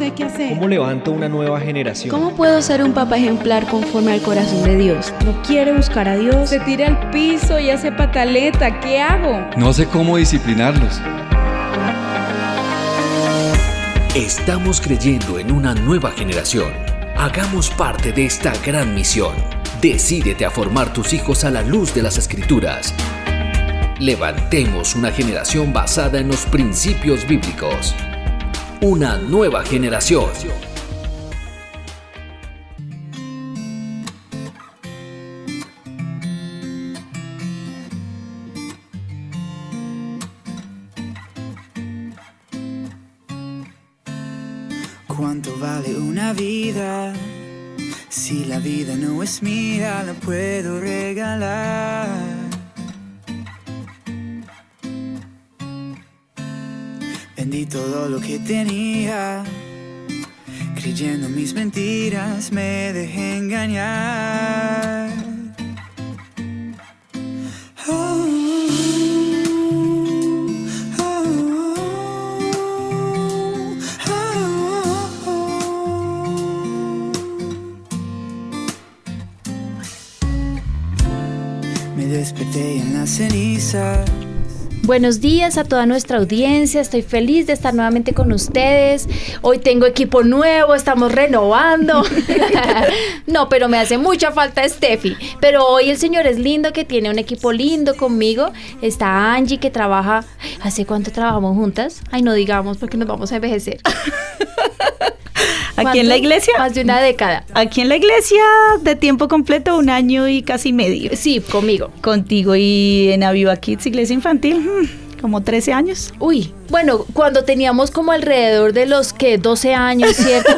sé qué hacer. ¿Cómo levanto una nueva generación? ¿Cómo puedo ser un papá ejemplar conforme al corazón de Dios? No quiere buscar a Dios. Se tira al piso y hace pataleta. ¿Qué hago? No sé cómo disciplinarlos. Estamos creyendo en una nueva generación. Hagamos parte de esta gran misión. Decídete a formar tus hijos a la luz de las escrituras. Levantemos una generación basada en los principios bíblicos. Una nueva generación. ¿Cuánto vale una vida? Si la vida no es mía, la puedo regalar. Todo lo que tenía, creyendo mis mentiras, me dejé engañar. Buenos días a toda nuestra audiencia, estoy feliz de estar nuevamente con ustedes. Hoy tengo equipo nuevo, estamos renovando. no, pero me hace mucha falta Steffi. Pero hoy el señor es lindo, que tiene un equipo lindo conmigo. Está Angie, que trabaja... ¿Hace cuánto trabajamos juntas? Ay, no digamos porque nos vamos a envejecer. Aquí en la iglesia. Más de una década. Aquí en la iglesia de tiempo completo, un año y casi medio. Sí, conmigo. Contigo y en Aviva Kids, iglesia infantil, hmm, como 13 años. Uy, bueno, cuando teníamos como alrededor de los que 12 años, ¿cierto?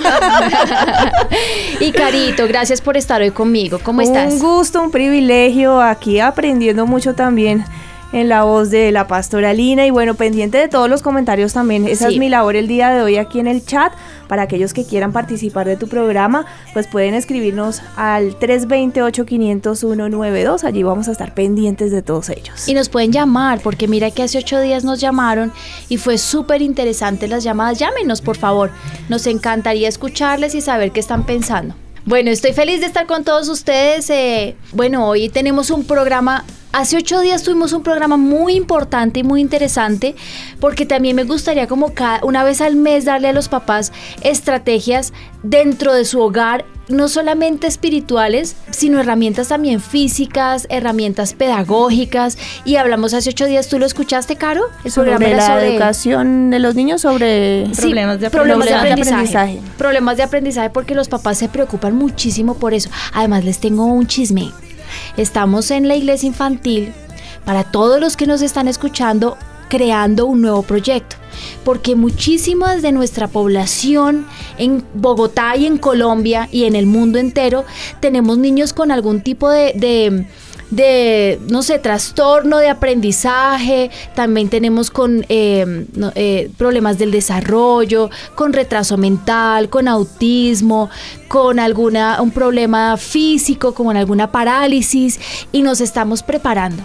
y Carito, gracias por estar hoy conmigo. ¿Cómo estás? Un gusto, un privilegio, aquí aprendiendo mucho también en la voz de la pastora Lina y bueno, pendiente de todos los comentarios también. Esa Sí. es mi labor el día de hoy aquí en el chat. Para aquellos que quieran participar de tu programa, pues pueden escribirnos al 328-501-92. Allí vamos a estar pendientes de todos ellos. Y nos pueden llamar, porque mira que hace ocho días nos llamaron y fue súper interesante las llamadas. Llámenos, por favor. Nos encantaría escucharles y saber qué están pensando. Bueno, estoy feliz de estar con todos ustedes. eh, bueno, hoy tenemos un programa. Hace ocho días tuvimos un programa muy importante y muy interesante porque también me gustaría como cada, una vez al mes darle a los papás estrategias dentro de su hogar no solamente espirituales, sino herramientas también físicas, herramientas pedagógicas. Y hablamos hace ocho días, ¿tú lo escuchaste, Caro? El sobre programa la sobre- educación de los niños, sobre Sí, Problemas de problemas de aprendizaje. aprendizaje. Problemas de aprendizaje porque los papás se preocupan muchísimo por eso. Además, les tengo un chisme. Estamos en la iglesia infantil para todos los que nos están escuchando creando un nuevo proyecto. Porque muchísimas de nuestra población en Bogotá y en Colombia y en el mundo entero tenemos niños con algún tipo de, de no sé, trastorno de aprendizaje, también tenemos con eh, eh, problemas del desarrollo, con retraso mental, con autismo, con alguna, un problema físico, como en alguna parálisis, y nos estamos preparando,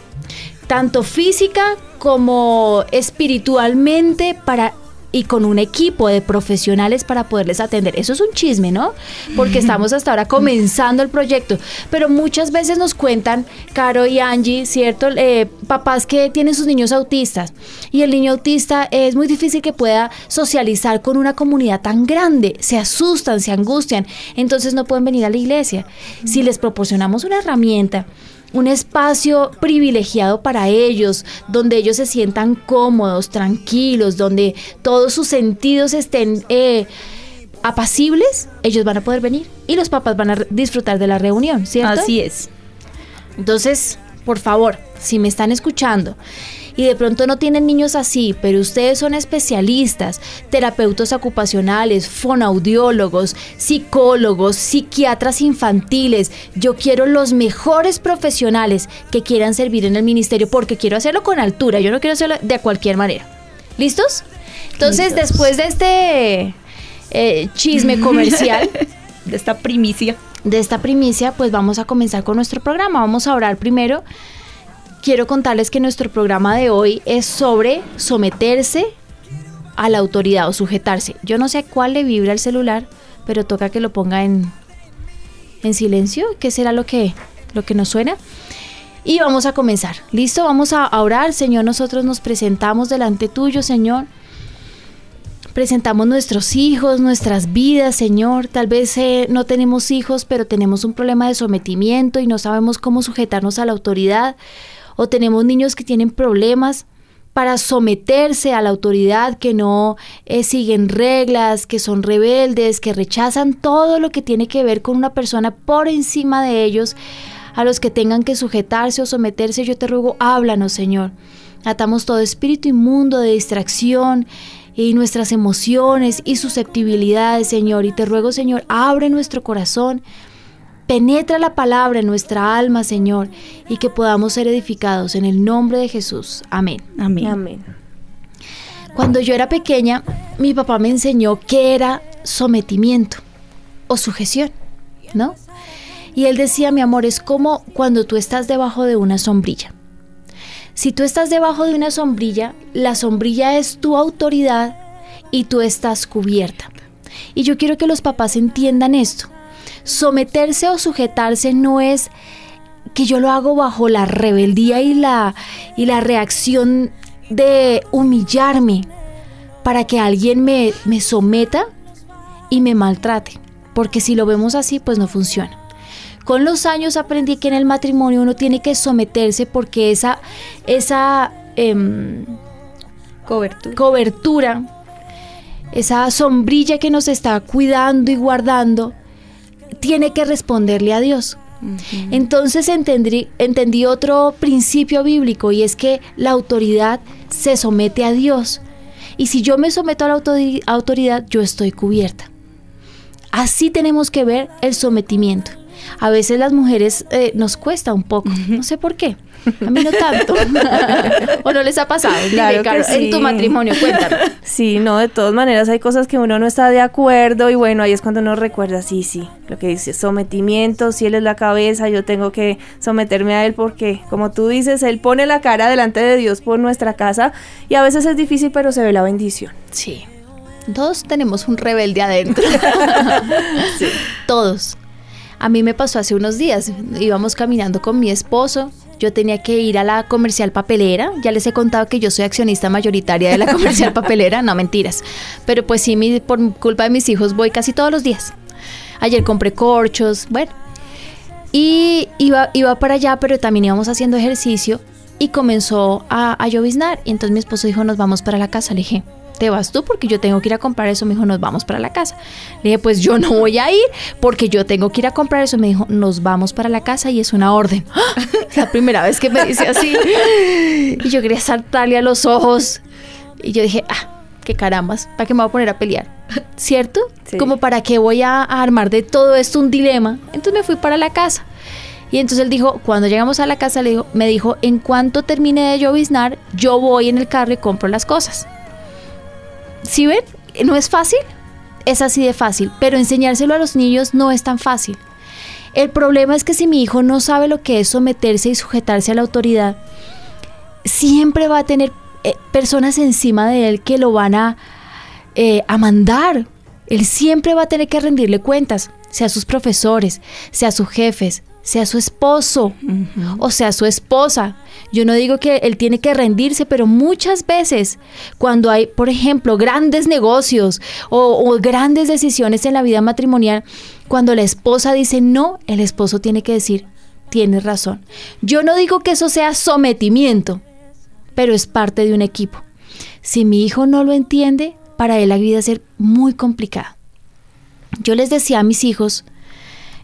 tanto física como espiritualmente, para y con un equipo de profesionales para poderles atender. Eso es un chisme, ¿no? Porque estamos hasta ahora comenzando el proyecto, pero muchas veces nos cuentan, Caro y Angie, ¿cierto? Eh, papás que tienen sus niños autistas y el niño autista es muy difícil que pueda socializar con una comunidad tan grande, se asustan, se angustian, entonces no pueden venir a la iglesia. Si les proporcionamos una herramienta, un espacio privilegiado para ellos, donde ellos se sientan cómodos, tranquilos, donde todos sus sentidos estén eh, apacibles, ellos van a poder venir y los papás van a disfrutar de la reunión, ¿cierto? Así es. Entonces, por favor, si me están escuchando y de pronto no tienen niños así, pero ustedes son especialistas, terapeutas ocupacionales, fonaudiólogos, psicólogos, psiquiatras infantiles, yo quiero los mejores profesionales que quieran servir en el ministerio porque quiero hacerlo con altura, yo no quiero hacerlo de cualquier manera. ¿Listos? Entonces, después de este eh, chisme comercial, De esta primicia. de esta primicia, pues vamos a comenzar con nuestro programa. Vamos a orar primero. Quiero contarles que nuestro programa de hoy es sobre someterse a la autoridad o sujetarse. Yo no sé a cuál le vibra el celular, pero toca que lo ponga en, en silencio. ¿Qué será lo que, lo que nos suena? Y vamos a comenzar. ¿Listo? Vamos a orar. Señor, nosotros nos presentamos delante tuyo, Señor. Presentamos nuestros hijos, nuestras vidas, Señor. Tal vez eh, no tenemos hijos, pero tenemos un problema de sometimiento y no sabemos cómo sujetarnos a la autoridad. O tenemos niños que tienen problemas para someterse a la autoridad, que no eh, siguen reglas, que son rebeldes, que rechazan todo lo que tiene que ver con una persona por encima de ellos, a los que tengan que sujetarse o someterse, yo te ruego, háblanos, Señor. Atamos todo espíritu inmundo de distracción, y nuestras emociones y susceptibilidades, Señor. Y te ruego, Señor, abre nuestro corazón, penetra la palabra en nuestra alma, Señor, y que podamos ser edificados en el nombre de Jesús. Amén. Amén. Amén. Cuando yo era pequeña, mi papá me enseñó qué era sometimiento o sujeción, ¿no? Y él decía, mi amor, es como cuando tú estás debajo de una sombrilla. Si tú estás debajo de una sombrilla, la sombrilla es tu autoridad y tú estás cubierta. Y yo quiero que los papás entiendan esto. Someterse o sujetarse no es que yo lo hago bajo la rebeldía y la, y la reacción de humillarme para que alguien me, me someta y me maltrate. Porque si lo vemos así, pues no funciona. Con los años aprendí que en el matrimonio uno tiene que someterse porque esa, esa em, Cobertura. cobertura, esa sombrilla que nos está cuidando y guardando, tiene que responderle a Dios. Entonces entendí, entendí otro principio bíblico y es que la autoridad se somete a Dios. Y si yo me someto a la autori- autoridad, yo estoy cubierta. Así tenemos que ver el sometimiento. A veces las mujeres eh, nos cuesta un poco, no sé por qué. A mí no tanto. ¿O no les ha pasado? Dime, Claro que En tu sí. matrimonio, cuéntame. Sí, no, de todas maneras hay cosas que uno no está de acuerdo y bueno, ahí es cuando uno recuerda, sí, sí, lo que dice, sometimiento, si él es la cabeza, yo tengo que someterme a él porque, como tú dices, él pone la cara delante de Dios por nuestra casa y a veces es difícil, pero se ve la bendición. Sí. Todos tenemos un rebelde adentro. Todos. A mí me pasó hace unos días. Íbamos caminando con mi esposo. Yo tenía que ir a la comercial papelera. Ya les he contado que yo soy accionista mayoritaria de la comercial papelera. No, mentiras. Pero pues sí, mi- por culpa de mis hijos voy casi todos los días. Ayer compré corchos. Bueno. Y iba, iba para allá, pero también íbamos haciendo ejercicio. Y comenzó a, a lloviznar. Y entonces mi esposo dijo, nos vamos para la casa. Le dije, ¿te vas tú? Porque yo tengo que ir a comprar eso. Me dijo, nos vamos para la casa. Le dije, pues yo no voy a ir porque yo tengo que ir a comprar eso. Me dijo, nos vamos para la casa y es una orden. ¡Ah! La primera vez que me dice así. Y yo quería saltarle a los ojos. Y yo dije, ah, qué carambas, ¿para qué me voy a poner a pelear? ¿Cierto? Sí. Como para qué voy a, a armar de todo esto un dilema. Entonces me fui para la casa. Y entonces él dijo, cuando llegamos a la casa, le dijo, me dijo, en cuanto termine de lloviznar, yo voy en el carro y compro las cosas. ¿Sí ven? No es fácil. Es así de fácil. Pero enseñárselo a los niños no es tan fácil. El problema es que si mi hijo no sabe lo que es someterse y sujetarse a la autoridad, siempre va a tener eh, personas encima de él que lo van a, eh, a mandar. Él siempre va a tener que rendirle cuentas, sea sus profesores, sea sus jefes, sea su esposo o sea su esposa. Yo no digo que él tiene que rendirse, pero muchas veces cuando hay, por ejemplo, grandes negocios o, o grandes decisiones en la vida matrimonial, cuando la esposa dice no, el esposo tiene que decir, tienes razón. Yo no digo que eso sea sometimiento, pero es parte de un equipo. Si mi hijo no lo entiende, para él la vida va a ser muy complicada. Yo les decía a mis hijos,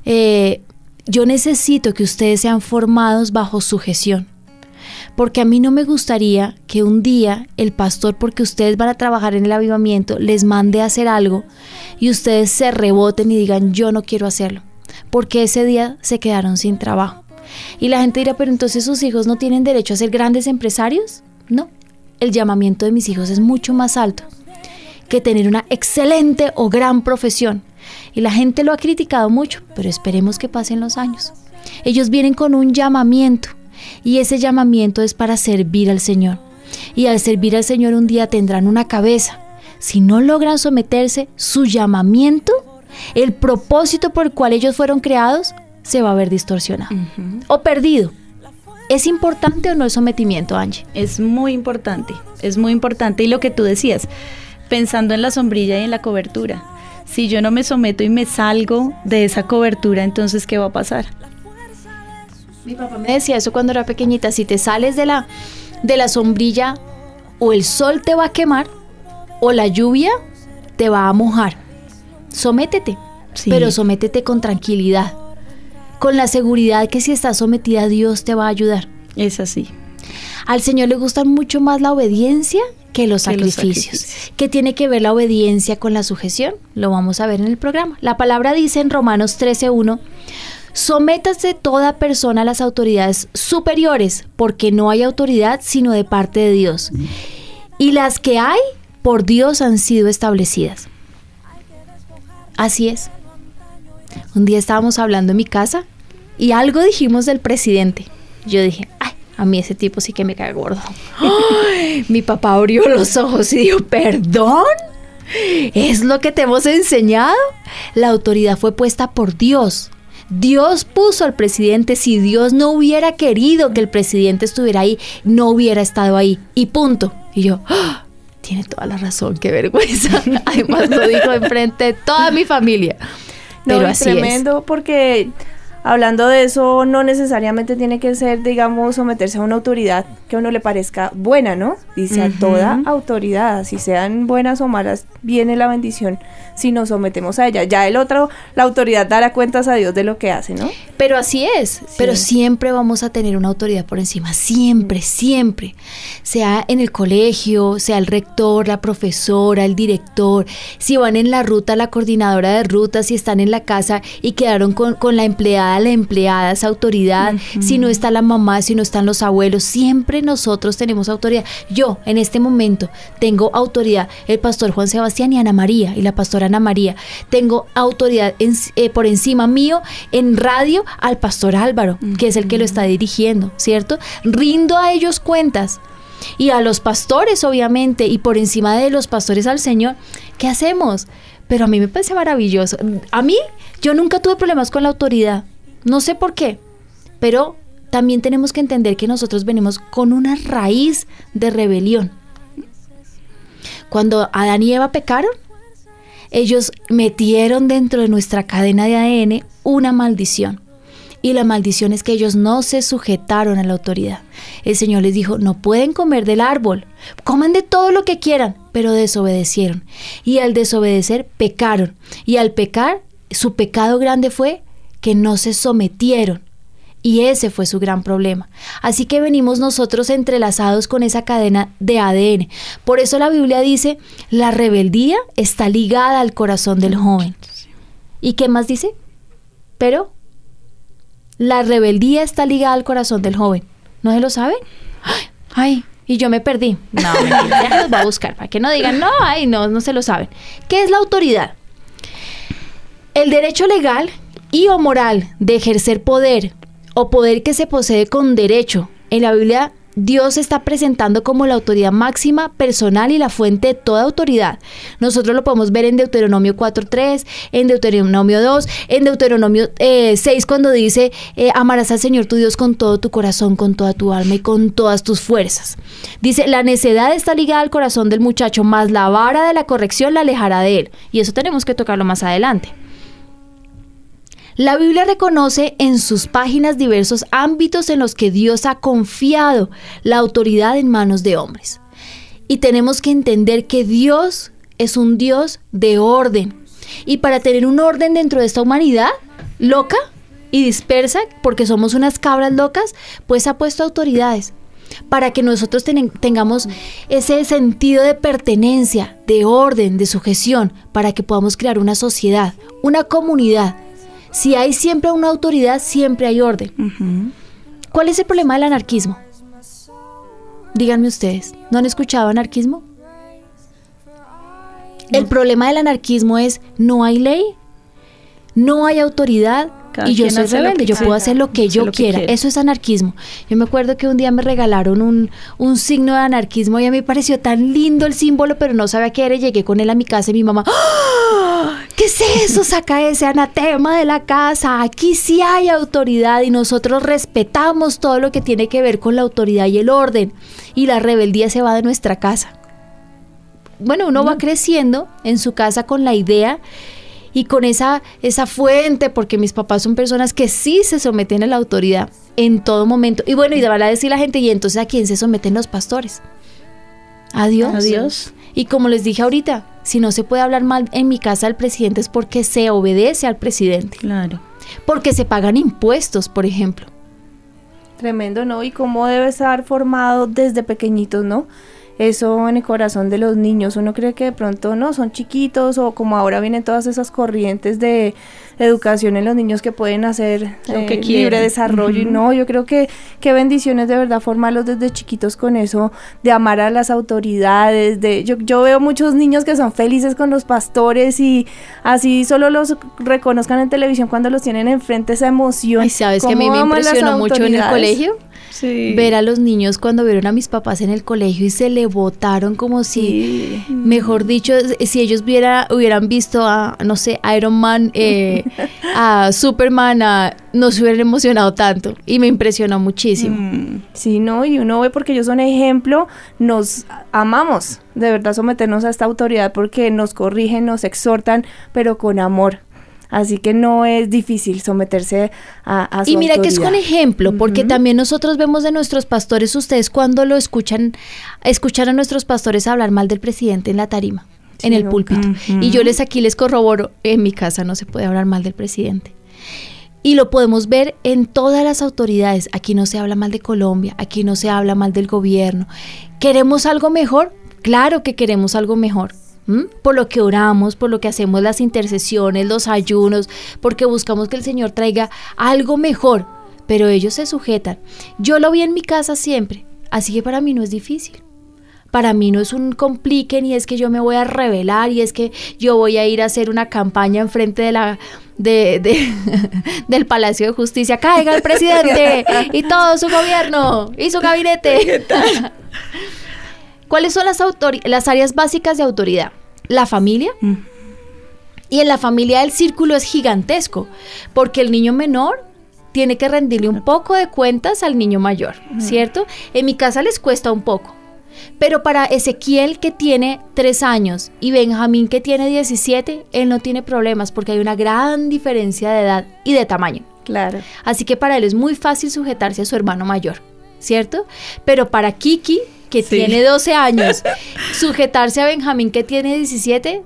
eh, yo necesito que ustedes sean formados bajo sujeción. Porque a mí no me gustaría que un día el pastor, porque ustedes van a trabajar en el avivamiento, les mande a hacer algo y ustedes se reboten y digan, yo no quiero hacerlo. Porque ese día se quedaron sin trabajo. Y la gente dirá, pero entonces sus hijos no tienen derecho a ser grandes empresarios. No, el llamamiento de mis hijos es mucho más alto que tener una excelente o gran profesión. Y la gente lo ha criticado mucho, pero esperemos que pasen los años. Ellos vienen con un llamamiento y ese llamamiento es para servir al Señor. Y al servir al Señor un día tendrán una cabeza, si no logran someterse, su llamamiento, el propósito por el cual ellos fueron creados, se va a ver distorsionado o perdido. ¿Es importante o no el sometimiento, Angie? Es muy importante, es muy importante. Y lo que tú decías, pensando en la sombrilla y en la cobertura. Si yo no me someto y me salgo de esa cobertura, entonces ¿qué va a pasar? Mi papá me decía eso cuando era pequeñita, si te sales de la, de la sombrilla, o el sol te va a quemar, o la lluvia te va a mojar. Sométete, Sí. pero sométete con tranquilidad, con la seguridad que si estás sometida Dios te va a ayudar. Es así. Al Señor le gusta mucho más la obediencia que los Que los sacrificios. sacrificios. ¿Qué tiene que ver la obediencia con la sujeción? Lo vamos a ver en el programa. La palabra dice en Romanos 13:1, sométase toda persona a las autoridades superiores, porque no hay autoridad sino de parte de Dios. Y las que hay, por Dios han sido establecidas. Así es. Un día estábamos hablando en mi casa y algo dijimos del presidente. Yo dije, ay, a mí ese tipo sí que me cae gordo. Ay, mi papá abrió los ojos y dijo, perdón. ¿Es lo que te hemos enseñado? La autoridad fue puesta por Dios. Dios puso al presidente. Si Dios no hubiera querido que el presidente estuviera ahí, no hubiera estado ahí. Y punto. Y yo, ¡ah! tiene toda la razón, qué vergüenza. Además lo dijo enfrente de toda mi familia. No, Pero y así es. tremendo porque hablando de eso no necesariamente tiene que ser, digamos, someterse a una autoridad que a uno le parezca buena, ¿no? Dice a toda autoridad, si sean buenas o malas, viene la bendición si nos sometemos a ella. Ya el otro, la autoridad dará cuentas a Dios de lo que hace, ¿no? Pero así es, pero siempre vamos a tener una autoridad por encima, siempre, siempre. Sea en el colegio, sea el rector, la profesora, el director, si van en la ruta, la coordinadora de ruta, si están en la casa y quedaron con, con la empleada, la empleada, esa autoridad, si no está la mamá, si no están los abuelos, siempre nosotros tenemos autoridad. Yo en este momento tengo autoridad, el pastor Juan Sebastián y Ana María, y la pastora Ana María. Tengo autoridad en- eh, por encima mío en radio al pastor Álvaro, que es el que lo está dirigiendo, ¿cierto? Rindo a ellos cuentas. Y a los pastores, obviamente, y por encima de los pastores al Señor, ¿qué hacemos? Pero a mí me parece maravilloso. A mí, yo nunca tuve problemas con la autoridad. No sé por qué, pero también tenemos que entender que nosotros venimos con una raíz de rebelión. Cuando Adán y Eva pecaron, ellos metieron dentro de nuestra cadena de ADN una maldición. Y la maldición es que ellos no se sujetaron a la autoridad. El Señor les dijo, no pueden comer del árbol, coman de todo lo que quieran, pero desobedecieron. Y al desobedecer, pecaron. Y al pecar, su pecado grande fue que no se sometieron. Y ese fue su gran problema. Así que venimos nosotros entrelazados con esa cadena de ADN. Por eso la Biblia dice, la rebeldía está ligada al corazón del joven. ¿Y qué más dice? Pero la rebeldía está ligada al corazón del joven. ¿No se lo sabe? Ay, Ay, y yo me perdí. No, mentira, ya los voy a buscar para que no digan, no, ay, no, no se lo saben. ¿Qué es la autoridad? El derecho legal y o moral de ejercer poder o poder que se posee con derecho. En la Biblia Dios está presentando como la autoridad máxima, personal y la fuente de toda autoridad. Nosotros lo podemos ver en Deuteronomio 4.3, en Deuteronomio 2, en Deuteronomio eh, 6 cuando dice, eh, amarás al Señor tu Dios con todo tu corazón, con toda tu alma y con todas tus fuerzas. Dice, la necedad está ligada al corazón del muchacho, más la vara de la corrección la alejará de él. Y eso tenemos que tocarlo más adelante. La Biblia reconoce en sus páginas diversos ámbitos en los que Dios ha confiado la autoridad en manos de hombres. Y tenemos que entender que Dios es un Dios de orden. Y para tener un orden dentro de esta humanidad loca y dispersa, porque somos unas cabras locas, pues ha puesto autoridades para que nosotros ten- tengamos ese sentido de pertenencia, de orden, de sujeción, para que podamos crear una sociedad, una comunidad. Si hay siempre una autoridad, siempre hay orden. ¿Cuál es el problema del anarquismo? Díganme ustedes, ¿no han escuchado anarquismo? El problema del anarquismo es no hay ley, no hay autoridad, Cada y yo soy rebelde, yo puedo hacer lo que yo lo quiera. Eso es anarquismo. Yo me acuerdo que un día me regalaron un, un signo de anarquismo y a mí me pareció tan lindo el símbolo, pero no sabía qué era. y Llegué con él a mi casa y mi mamá, ¡Ah! ¿qué es eso? Saca ese anatema de la casa. Aquí sí hay autoridad y nosotros respetamos todo lo que tiene que ver con la autoridad y el orden. Y la rebeldía se va de nuestra casa bueno, uno va creciendo en su casa con la idea y con esa, esa fuente, porque mis papás son personas que sí se someten a la autoridad en todo momento. Y bueno, y van a decir la gente, ¿y entonces a quién se someten los pastores? A Dios. A Dios. Y como les dije ahorita, si no se puede hablar mal en mi casa del presidente es porque se obedece al presidente, Claro. porque se pagan impuestos, por ejemplo. Tremendo, ¿no? Y cómo debe estar formado desde pequeñitos, ¿no? Eso en el corazón de los niños. Uno cree que de pronto no, son chiquitos o como ahora vienen todas esas corrientes de educación en los niños que pueden hacer eh, que libre desarrollo. Y no, yo creo que qué bendiciones de verdad formarlos desde chiquitos con eso, de amar a las autoridades. de Yo, yo veo muchos niños que son felices con los pastores y así solo los reconozcan en televisión cuando los tienen enfrente esa emoción. Y sabes que a mí ¿Cómo me impresionó mucho en el colegio Sí. ver a los niños cuando vieron a mis papás en el colegio y se le botaron como si, mejor dicho, si ellos viera, hubieran visto a, no sé, Iron Man, eh, a Superman, a- no se hubieran emocionado tanto. Y me impresionó muchísimo. Mm. Sí, no, y uno ve porque ellos son ejemplo, nos amamos de verdad someternos a esta autoridad porque nos corrigen, nos exhortan, pero con amor. Así que no es difícil someterse a, a su Y mira que es con autoridad. ejemplo, porque también nosotros vemos de nuestros pastores, ustedes cuando lo escuchan, escuchan a nuestros pastores hablar mal del presidente en la tarima, Sí, en el púlpito. Y yo les aquí les corroboro, en mi casa no se puede hablar mal del presidente. Y lo podemos ver en todas las autoridades. Aquí no se habla mal de Colombia, aquí no se habla mal del gobierno. ¿Queremos algo mejor? Claro que queremos algo mejor. Por lo que oramos, por lo que hacemos las intercesiones, los ayunos, porque buscamos que el Señor traiga algo mejor. Pero ellos se sujetan. Yo lo vi en mi casa siempre, así que para mí no es difícil para mí no es un complique ni es que yo me voy a revelar y es que yo voy a ir a hacer una campaña enfrente de la de, de- del Palacio de Justicia. Caiga el presidente y todo su gobierno y su gabinete. ¿Cuáles son las, las áreas básicas de autoridad? La familia. Mm. Y en la familia el círculo es gigantesco, porque el niño menor tiene que rendirle un poco de cuentas al niño mayor, ¿cierto? En mi casa les cuesta un poco. Pero para Ezequiel que tiene 3 años y Benjamín que tiene 17, él no tiene problemas porque hay una gran diferencia de edad y de tamaño. Claro. Así que para él es muy fácil sujetarse a su hermano mayor, ¿cierto? Pero para Kiki, que Sí. tiene 12 años, sujetarse a Benjamín que tiene 17,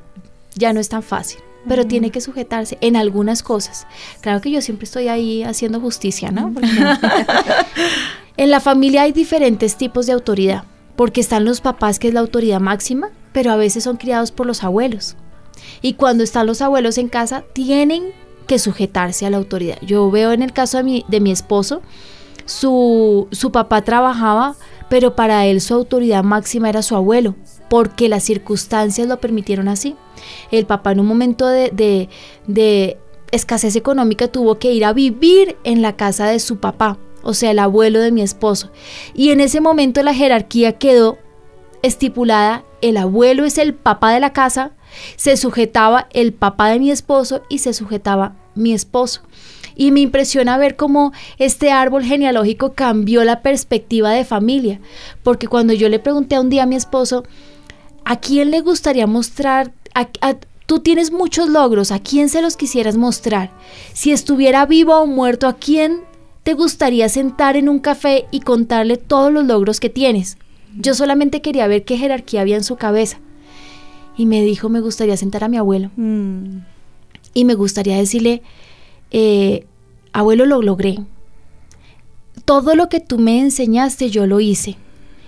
ya no es tan fácil. Pero tiene que sujetarse en algunas cosas. Claro que yo siempre estoy ahí haciendo justicia, ¿no? Porque- en la familia hay diferentes tipos de autoridad, porque están los papás, que es la autoridad máxima, pero a veces son criados por los abuelos. Y cuando están los abuelos en casa, tienen que sujetarse a la autoridad. Yo veo en el caso de mi, de mi esposo, su, su papá trabajaba, pero para él su autoridad máxima era su abuelo, porque las circunstancias lo permitieron así. El papá en un momento de, de- de escasez económica tuvo que ir a vivir en la casa de su papá, o sea, el abuelo de mi esposo. Y en ese momento la jerarquía quedó estipulada, el abuelo es el papá de la casa, se sujetaba el papá de mi esposo y se sujetaba mi esposo. Y me impresiona ver cómo este árbol genealógico cambió la perspectiva de familia, porque cuando yo le pregunté un día a mi esposo, ¿a quién le gustaría mostrar? a- a- tú tienes muchos logros, ¿a quién se los quisieras mostrar? Si estuviera vivo o muerto, ¿a quién te gustaría sentar en un café y contarle todos los logros que tienes? Yo solamente quería ver qué jerarquía había en su cabeza. Y me dijo, me gustaría sentar a mi abuelo. Mm. Y me gustaría decirle, eh, abuelo, lo logré. Todo lo que tú me enseñaste, yo lo hice.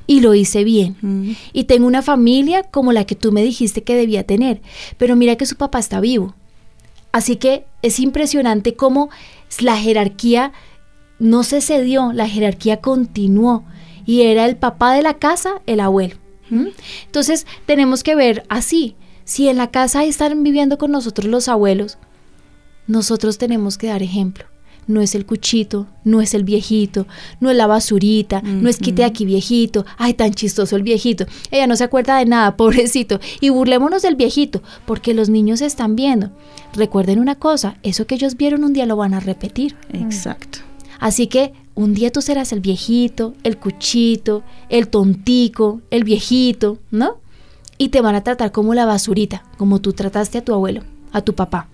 Y lo hice bien. Y tengo una familia como la que tú me dijiste que debía tener. Pero mira que su papá está vivo. Así que es impresionante cómo la jerarquía no se cedió, la jerarquía continuó. Y era el papá de la casa, el abuelo. ¿Mm? Entonces tenemos que ver así. Si en la casa están viviendo con nosotros los abuelos, nosotros tenemos que dar ejemplo. no es el cuchito, no es el viejito, no es la basurita, no es quite aquí viejito, ay tan chistoso el viejito. Ella no se acuerda de nada, pobrecito. Y burlémonos del viejito, porque los niños están viendo. Recuerden una cosa, eso que ellos vieron un día lo van a repetir. Exacto. Así que un día tú serás el viejito, el cuchito, el tontico, el viejito, ¿no? Y te van a tratar como la basurita, como tú trataste a tu abuelo, a tu papá.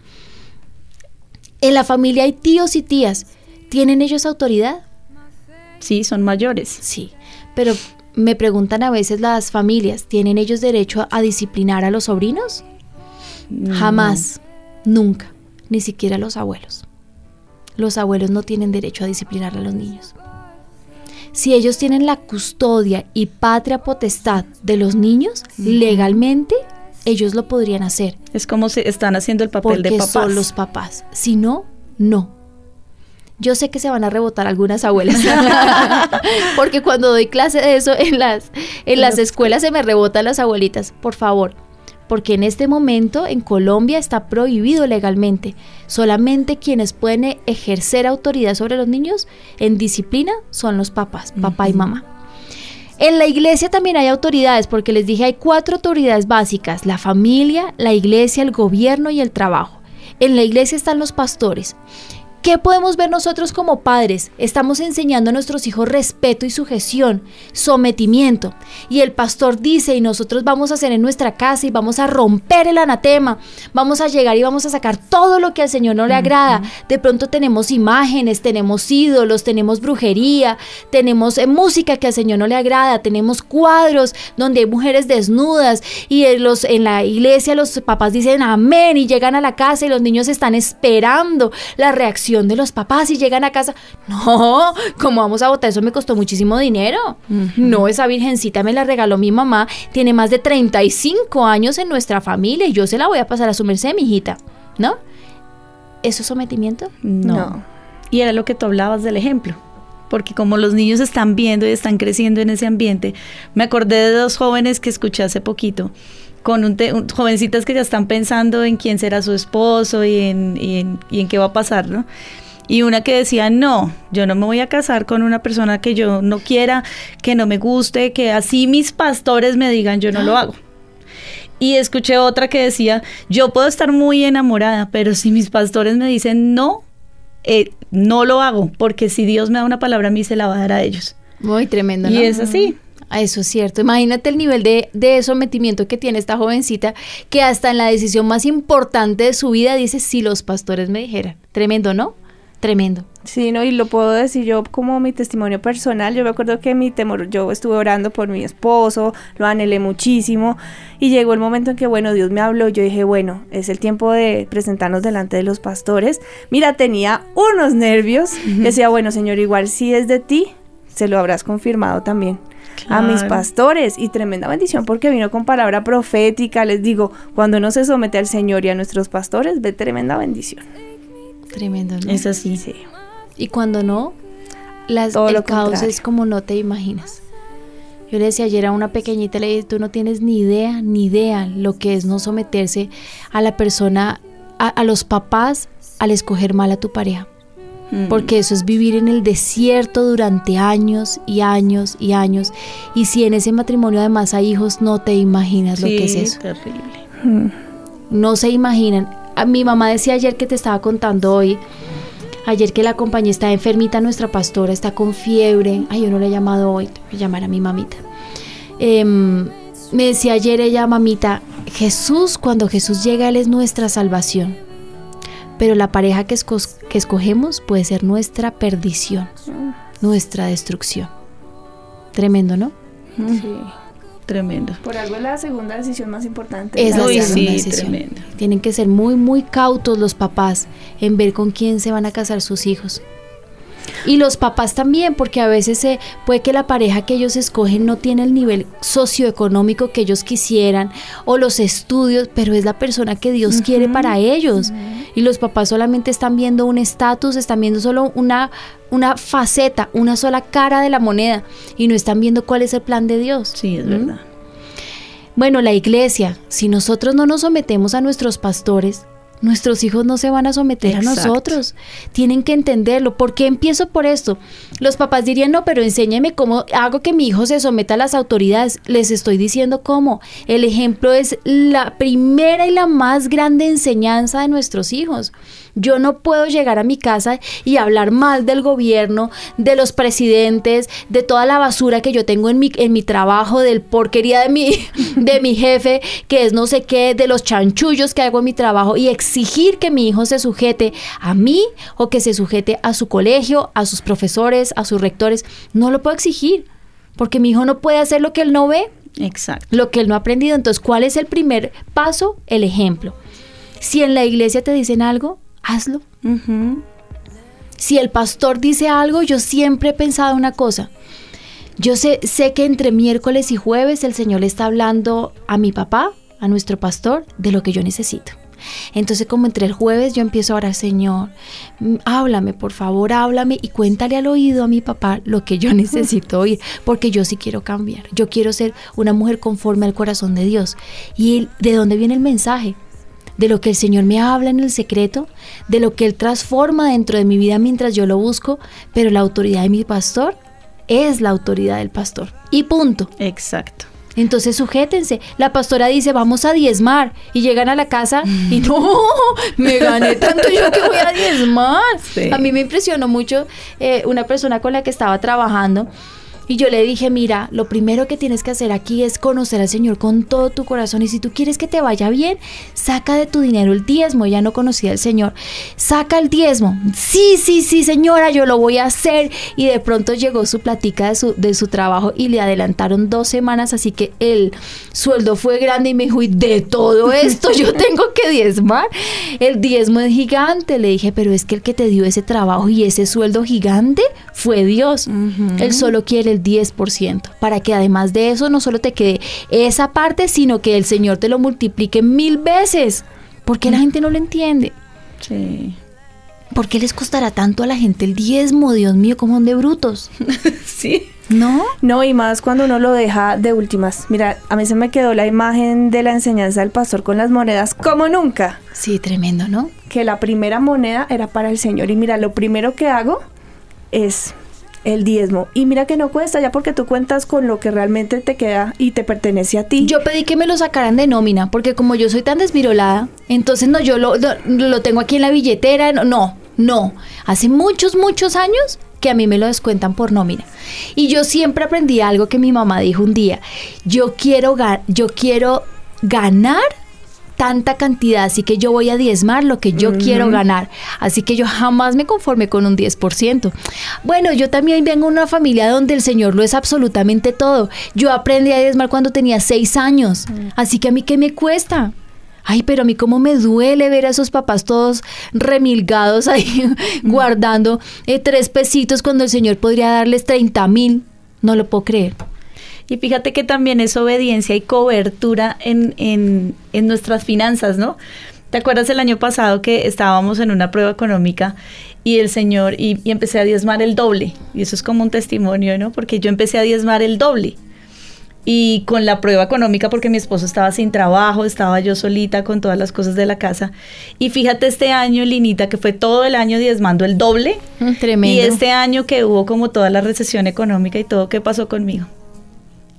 En la familia hay tíos y tías. ¿Tienen ellos autoridad? Sí, son mayores. Sí, pero me preguntan a veces las familias, ¿tienen ellos derecho a disciplinar a los sobrinos? Jamás, nunca, ni siquiera los abuelos. Los abuelos no tienen derecho a disciplinar a los niños. Si ellos tienen la custodia y patria potestad de los niños, legalmente ellos lo podrían hacer. Es como si están haciendo el papel porque de papás. son los papás. Si no, no. Yo sé que se van a rebotar algunas abuelas. porque cuando doy clase de eso en las, en las escuelas se me rebotan las abuelitas. Por favor. Porque en este momento en Colombia está prohibido legalmente. Solamente quienes pueden ejercer autoridad sobre los niños en disciplina son los papás, papá y mamá. En la iglesia también hay autoridades, porque les dije hay cuatro autoridades básicas, la familia, la iglesia, el gobierno y el trabajo. En la iglesia están los pastores. ¿Qué podemos ver nosotros como padres? Estamos enseñando a nuestros hijos respeto y sujeción, sometimiento. Y el pastor dice, y nosotros vamos a hacer en nuestra casa y vamos a romper el anatema, vamos a llegar y vamos a sacar todo lo que al Señor no le agrada. De pronto tenemos imágenes, tenemos ídolos, tenemos brujería, tenemos eh, música que al Señor no le agrada, tenemos cuadros donde hay mujeres desnudas y en, los, en la iglesia los papás dicen amén y llegan a la casa y los niños están esperando la reacción de los papás y llegan a casa. No, ¿cómo vamos a votar? Eso me costó muchísimo dinero. No, esa virgencita me la regaló mi mamá. Tiene más de 35 años en nuestra familia y yo se la voy a pasar a su merced, mi hijita. ¿No? ¿Eso es sometimiento? No. Y era lo que tú hablabas del ejemplo. Porque como los niños están viendo y están creciendo en ese ambiente, me acordé de dos jóvenes que escuché hace poquito, con un, te- un- jovencitas que ya están pensando en quién será su esposo y en, y en, y en qué va a pasar, ¿no? Y una que decía, no, yo no me voy a casar con una persona que yo no quiera, que no me guste, que así mis pastores me digan, yo no lo hago. Y escuché otra que decía, yo puedo estar muy enamorada, pero si mis pastores me dicen no, eh, no lo hago, porque si Dios me da una palabra a mí, se la va a dar a ellos. Muy tremendo, Y ¿no? es así. Eso es cierto. Imagínate el nivel de, de sometimiento que tiene esta jovencita que hasta en la decisión más importante de su vida dice si los pastores me dijeran. Tremendo, ¿no? Tremendo. Sí, no, y lo puedo decir yo como mi testimonio personal. Yo me acuerdo que mi temor, yo estuve orando por mi esposo, lo anhelé muchísimo. Y llegó el momento en que, bueno, Dios me habló. Yo dije, bueno, es el tiempo de presentarnos delante de los pastores. Mira, tenía unos nervios. Decía, bueno, Señor, igual si es de ti, se lo habrás confirmado también. A mis pastores y tremenda bendición porque vino con palabra profética. Les digo, cuando uno se somete al Señor y a nuestros pastores, ve tremenda bendición. Tremendo, ¿no? Es así. Sí. Y cuando no, las, Todo el lo caos contrario. es como no te imaginas. Yo le decía ayer a una pequeñita, le dije, tú no tienes ni idea, ni idea lo que es no someterse a la persona, a, a los papás, al escoger mal a tu pareja. Mm. Porque eso es vivir en el desierto durante años y años y años. Y si en ese matrimonio además hay hijos, no te imaginas lo que es eso. terrible. No se imaginan. A mi mamá decía ayer que te estaba contando hoy. Ayer que la compañía está enfermita, nuestra pastora está con fiebre. Ay, yo no le he llamado hoy, tengo que llamar a mi mamita. Em, me decía ayer ella, mamita, Jesús, cuando Jesús llega, Él es nuestra salvación. Pero la pareja que, esco- que escogemos puede ser nuestra perdición, nuestra destrucción. Tremendo, ¿no? Sí. Tremendo. Por algo es la segunda decisión más importante. Es la Uy, segunda sí, decisión. tremendo. Tienen que ser muy, muy cautos los papás en ver con quién se van a casar sus hijos. Y los papás también, porque a veces se puede que la pareja que ellos escogen no tiene el nivel socioeconómico que ellos quisieran o los estudios, pero es la persona que Dios quiere para ellos. Y los papás solamente están viendo un estatus, están viendo solo una, una faceta, una sola cara de la moneda y no están viendo cuál es el plan de Dios. Sí, es ¿Mm? verdad. Bueno, la iglesia, si nosotros no nos sometemos a nuestros pastores, Nuestros hijos no se van a someter Exacto. a nosotros. Tienen que entenderlo. ¿Por qué empiezo por esto? Los papás dirían, no, pero enséñame cómo hago que mi hijo se someta a las autoridades. Les estoy diciendo cómo. El ejemplo es la primera y la más grande enseñanza de nuestros hijos. Yo no puedo llegar a mi casa y hablar mal del gobierno, de los presidentes, de toda la basura que yo tengo en mi, en mi trabajo, del porquería de mi, de mi jefe, que es no sé qué, de los chanchullos que hago en mi trabajo y exigir que mi hijo se sujete a mí o que se sujete a su colegio, a sus profesores, a sus rectores. No lo puedo exigir, porque mi hijo no puede hacer lo que él no ve Exacto. lo que él no ha aprendido. Entonces, ¿cuál es el primer paso? El ejemplo. Si en la iglesia te dicen algo, hazlo. Si el pastor dice algo, yo siempre he pensado una cosa. Yo sé, sé que entre miércoles y jueves el Señor le está hablando a mi papá, a nuestro pastor, de lo que yo necesito. Entonces, como entre el jueves yo empiezo a orar, Señor, háblame, por favor, háblame y cuéntale al oído a mi papá lo que yo necesito oír, porque yo sí quiero cambiar. Yo quiero ser una mujer conforme al corazón de Dios. ¿Y de dónde viene el mensaje? de lo que el Señor me habla en el secreto, de lo que Él transforma dentro de mi vida mientras yo lo busco, pero la autoridad de mi pastor es la autoridad del pastor. Y punto. Exacto. Entonces sujétense. La pastora dice, vamos a diezmar. Y llegan a la casa y no, me gané tanto yo que voy a diezmar. Sí. A mí me impresionó mucho eh, una persona con la que estaba trabajando. Y yo le dije, mira, lo primero que tienes que hacer aquí es conocer al Señor con todo tu corazón. Y si tú quieres que te vaya bien, saca de tu dinero el diezmo. Ella no conocía al Señor. Saca el diezmo. Sí, sí, sí, señora, yo lo voy a hacer. Y de pronto llegó su platica de su, de su trabajo y le adelantaron dos semanas. Así que el sueldo fue grande y me dijo, y de todo esto yo tengo que diezmar. El diezmo es gigante. Le dije, pero es que el que te dio ese trabajo y ese sueldo gigante fue Dios. Él solo quiere el 10%, para que además de eso no solo te quede esa parte, sino que el Señor te lo multiplique mil veces. ¿Por qué la gente no lo entiende? Sí. ¿Por qué les costará tanto a la gente el diezmo? Dios mío, como son de brutos. Sí. ¿No? No, y más cuando uno lo deja de últimas. Mira, a mí se me quedó la imagen de la enseñanza del pastor con las monedas como nunca. Sí, tremendo, ¿no? Que la primera moneda era para el Señor. Y mira, lo primero que hago es el diezmo. Y mira que no cuesta ya porque tú cuentas con lo que realmente te queda y te pertenece a ti. Yo pedí que me lo sacaran de nómina, porque como yo soy tan desvirolada, entonces no, yo lo, lo, tengo aquí en la billetera, no, no, no. Hace muchos, muchos años que a mí me lo descuentan por nómina. Y yo siempre aprendí algo que mi mamá dijo un día, yo quiero, yo quiero ganar tanta cantidad, así que yo voy a diezmar lo que yo quiero ganar. Así que yo jamás me conformé con un 10%. Bueno, yo también vengo de una familia donde el Señor lo es absolutamente todo. Yo aprendí a diezmar cuando tenía seis años, así que a mí qué me cuesta. Ay, pero a mí cómo me duele ver a esos papás todos remilgados ahí guardando eh, tres pesitos cuando el Señor podría darles 30 mil. No lo puedo creer. Y fíjate que también es obediencia y cobertura en, en, en nuestras finanzas, ¿no? ¿Te acuerdas el año pasado que estábamos en una prueba económica y el Señor, y, y empecé a diezmar el doble? Y eso es como un testimonio, ¿no? Porque yo empecé a diezmar el doble. Y con la prueba económica, porque mi esposo estaba sin trabajo, estaba yo solita con todas las cosas de la casa. Y fíjate este año, Linita, que fue todo el año diezmando el doble. Mm, Tremendo. Y este año que hubo como toda la recesión económica y todo, ¿qué pasó conmigo?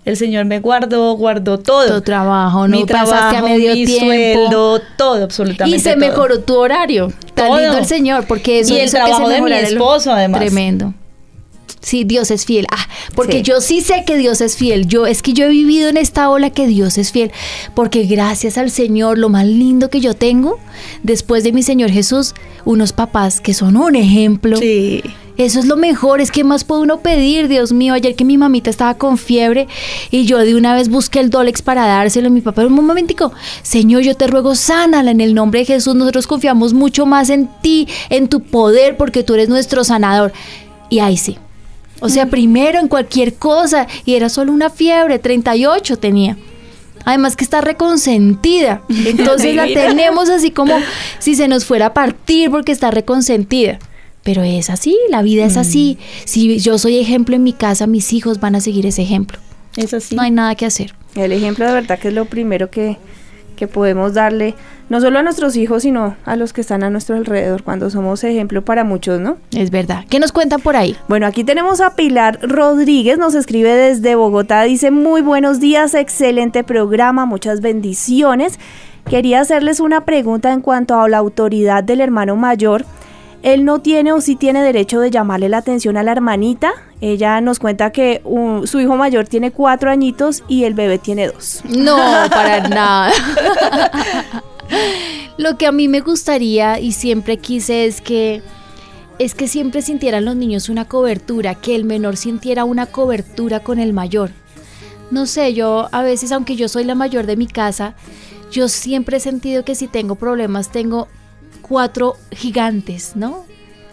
El Señor me guardó, guardó todo. Tu trabajo, no mi trabajo, a medio mi tiempo. sueldo, todo, absolutamente Y se todo. mejoró tu horario. Tan Todo. lindo el Señor, porque eso Y el hizo que se trabajo de mi esposo, además. Tremendo. Sí, Dios es fiel. Ah, porque Sí. yo sí sé que Dios es fiel. Yo es que yo he vivido en esta ola que Dios es fiel, porque gracias al Señor, lo más lindo que yo tengo después de mi Señor Jesús, unos papás que son un ejemplo. Sí. Eso es lo mejor, es que más puede uno pedir, Dios mío. Ayer que mi mamita estaba con fiebre y yo de una vez busqué el Dolex para dárselo a mi papá. Un momentico, Señor, yo te ruego, sánala en el nombre de Jesús. Nosotros confiamos mucho más en ti, en tu poder, porque tú eres nuestro sanador. Y ahí sí. O sea, primero en cualquier cosa. Y era solo una fiebre, 38 tenía. Además que está reconsentida. Entonces la tenemos así como si se nos fuera a partir porque está reconsentida. Pero es así, la vida es así. Si yo soy ejemplo en mi casa, mis hijos van a seguir ese ejemplo. Es así. No hay nada que hacer. El ejemplo de verdad que es lo primero que, que podemos darle no solo a nuestros hijos, sino a los que están a nuestro alrededor, cuando somos ejemplo para muchos, ¿no? Es verdad. ¿Qué nos cuentan por ahí? Bueno, aquí tenemos a Pilar Rodríguez, nos escribe desde Bogotá, dice muy buenos días, excelente programa, muchas bendiciones. Quería hacerles una pregunta en cuanto a la autoridad del hermano mayor. Él no tiene o sí tiene derecho de llamarle la atención a la hermanita. Ella nos cuenta que su hijo mayor tiene cuatro añitos y el bebé tiene dos. No, para nada. Lo que a mí me gustaría y siempre quise es que es que siempre sintieran los niños una cobertura, que el menor sintiera una cobertura con el mayor. No sé, yo a veces, aunque yo soy la mayor de mi casa, yo siempre he sentido que si tengo problemas tengo cuatro gigantes, ¿no?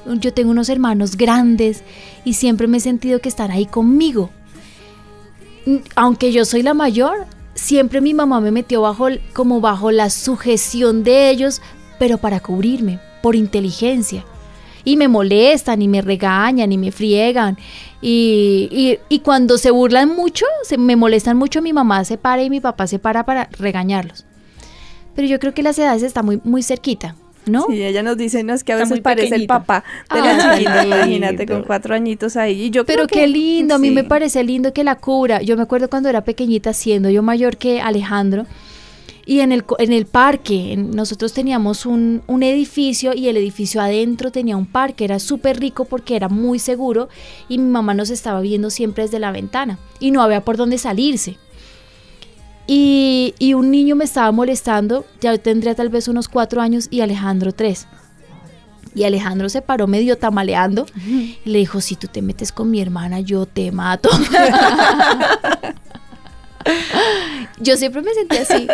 Yo tengo unos hermanos grandes y siempre me he sentido que están ahí conmigo. Aunque yo soy la mayor, siempre mi mamá me metió bajo como bajo la sujeción de ellos, pero para cubrirme, por inteligencia. Y me molestan y me regañan y me friegan. Y, y, cuando se burlan mucho, se me molestan mucho, mi mamá se para y mi papá se para para regañarlos. Pero yo creo que las edades están muy, muy cerquita. ¿No? Sí, ella nos dice, no, es que a veces parece el papá de la chiquita, imagínate, con cuatro añitos ahí. Y yo Pero qué lindo, a mí me parece lindo que la cubra. Yo me acuerdo cuando era pequeñita, siendo yo mayor que Alejandro, y en el, en el parque, nosotros teníamos un, un, edificio y el edificio adentro tenía un parque, era súper rico porque era muy seguro y mi mamá nos estaba viendo siempre desde la ventana y no había por dónde salirse. Y, un niño me estaba molestando, ya tendría tal vez unos cuatro años y Alejandro tres. Y Alejandro se paró medio tamaleando y le dijo, si tú te metes con mi hermana, yo te mato. yo siempre me sentí así.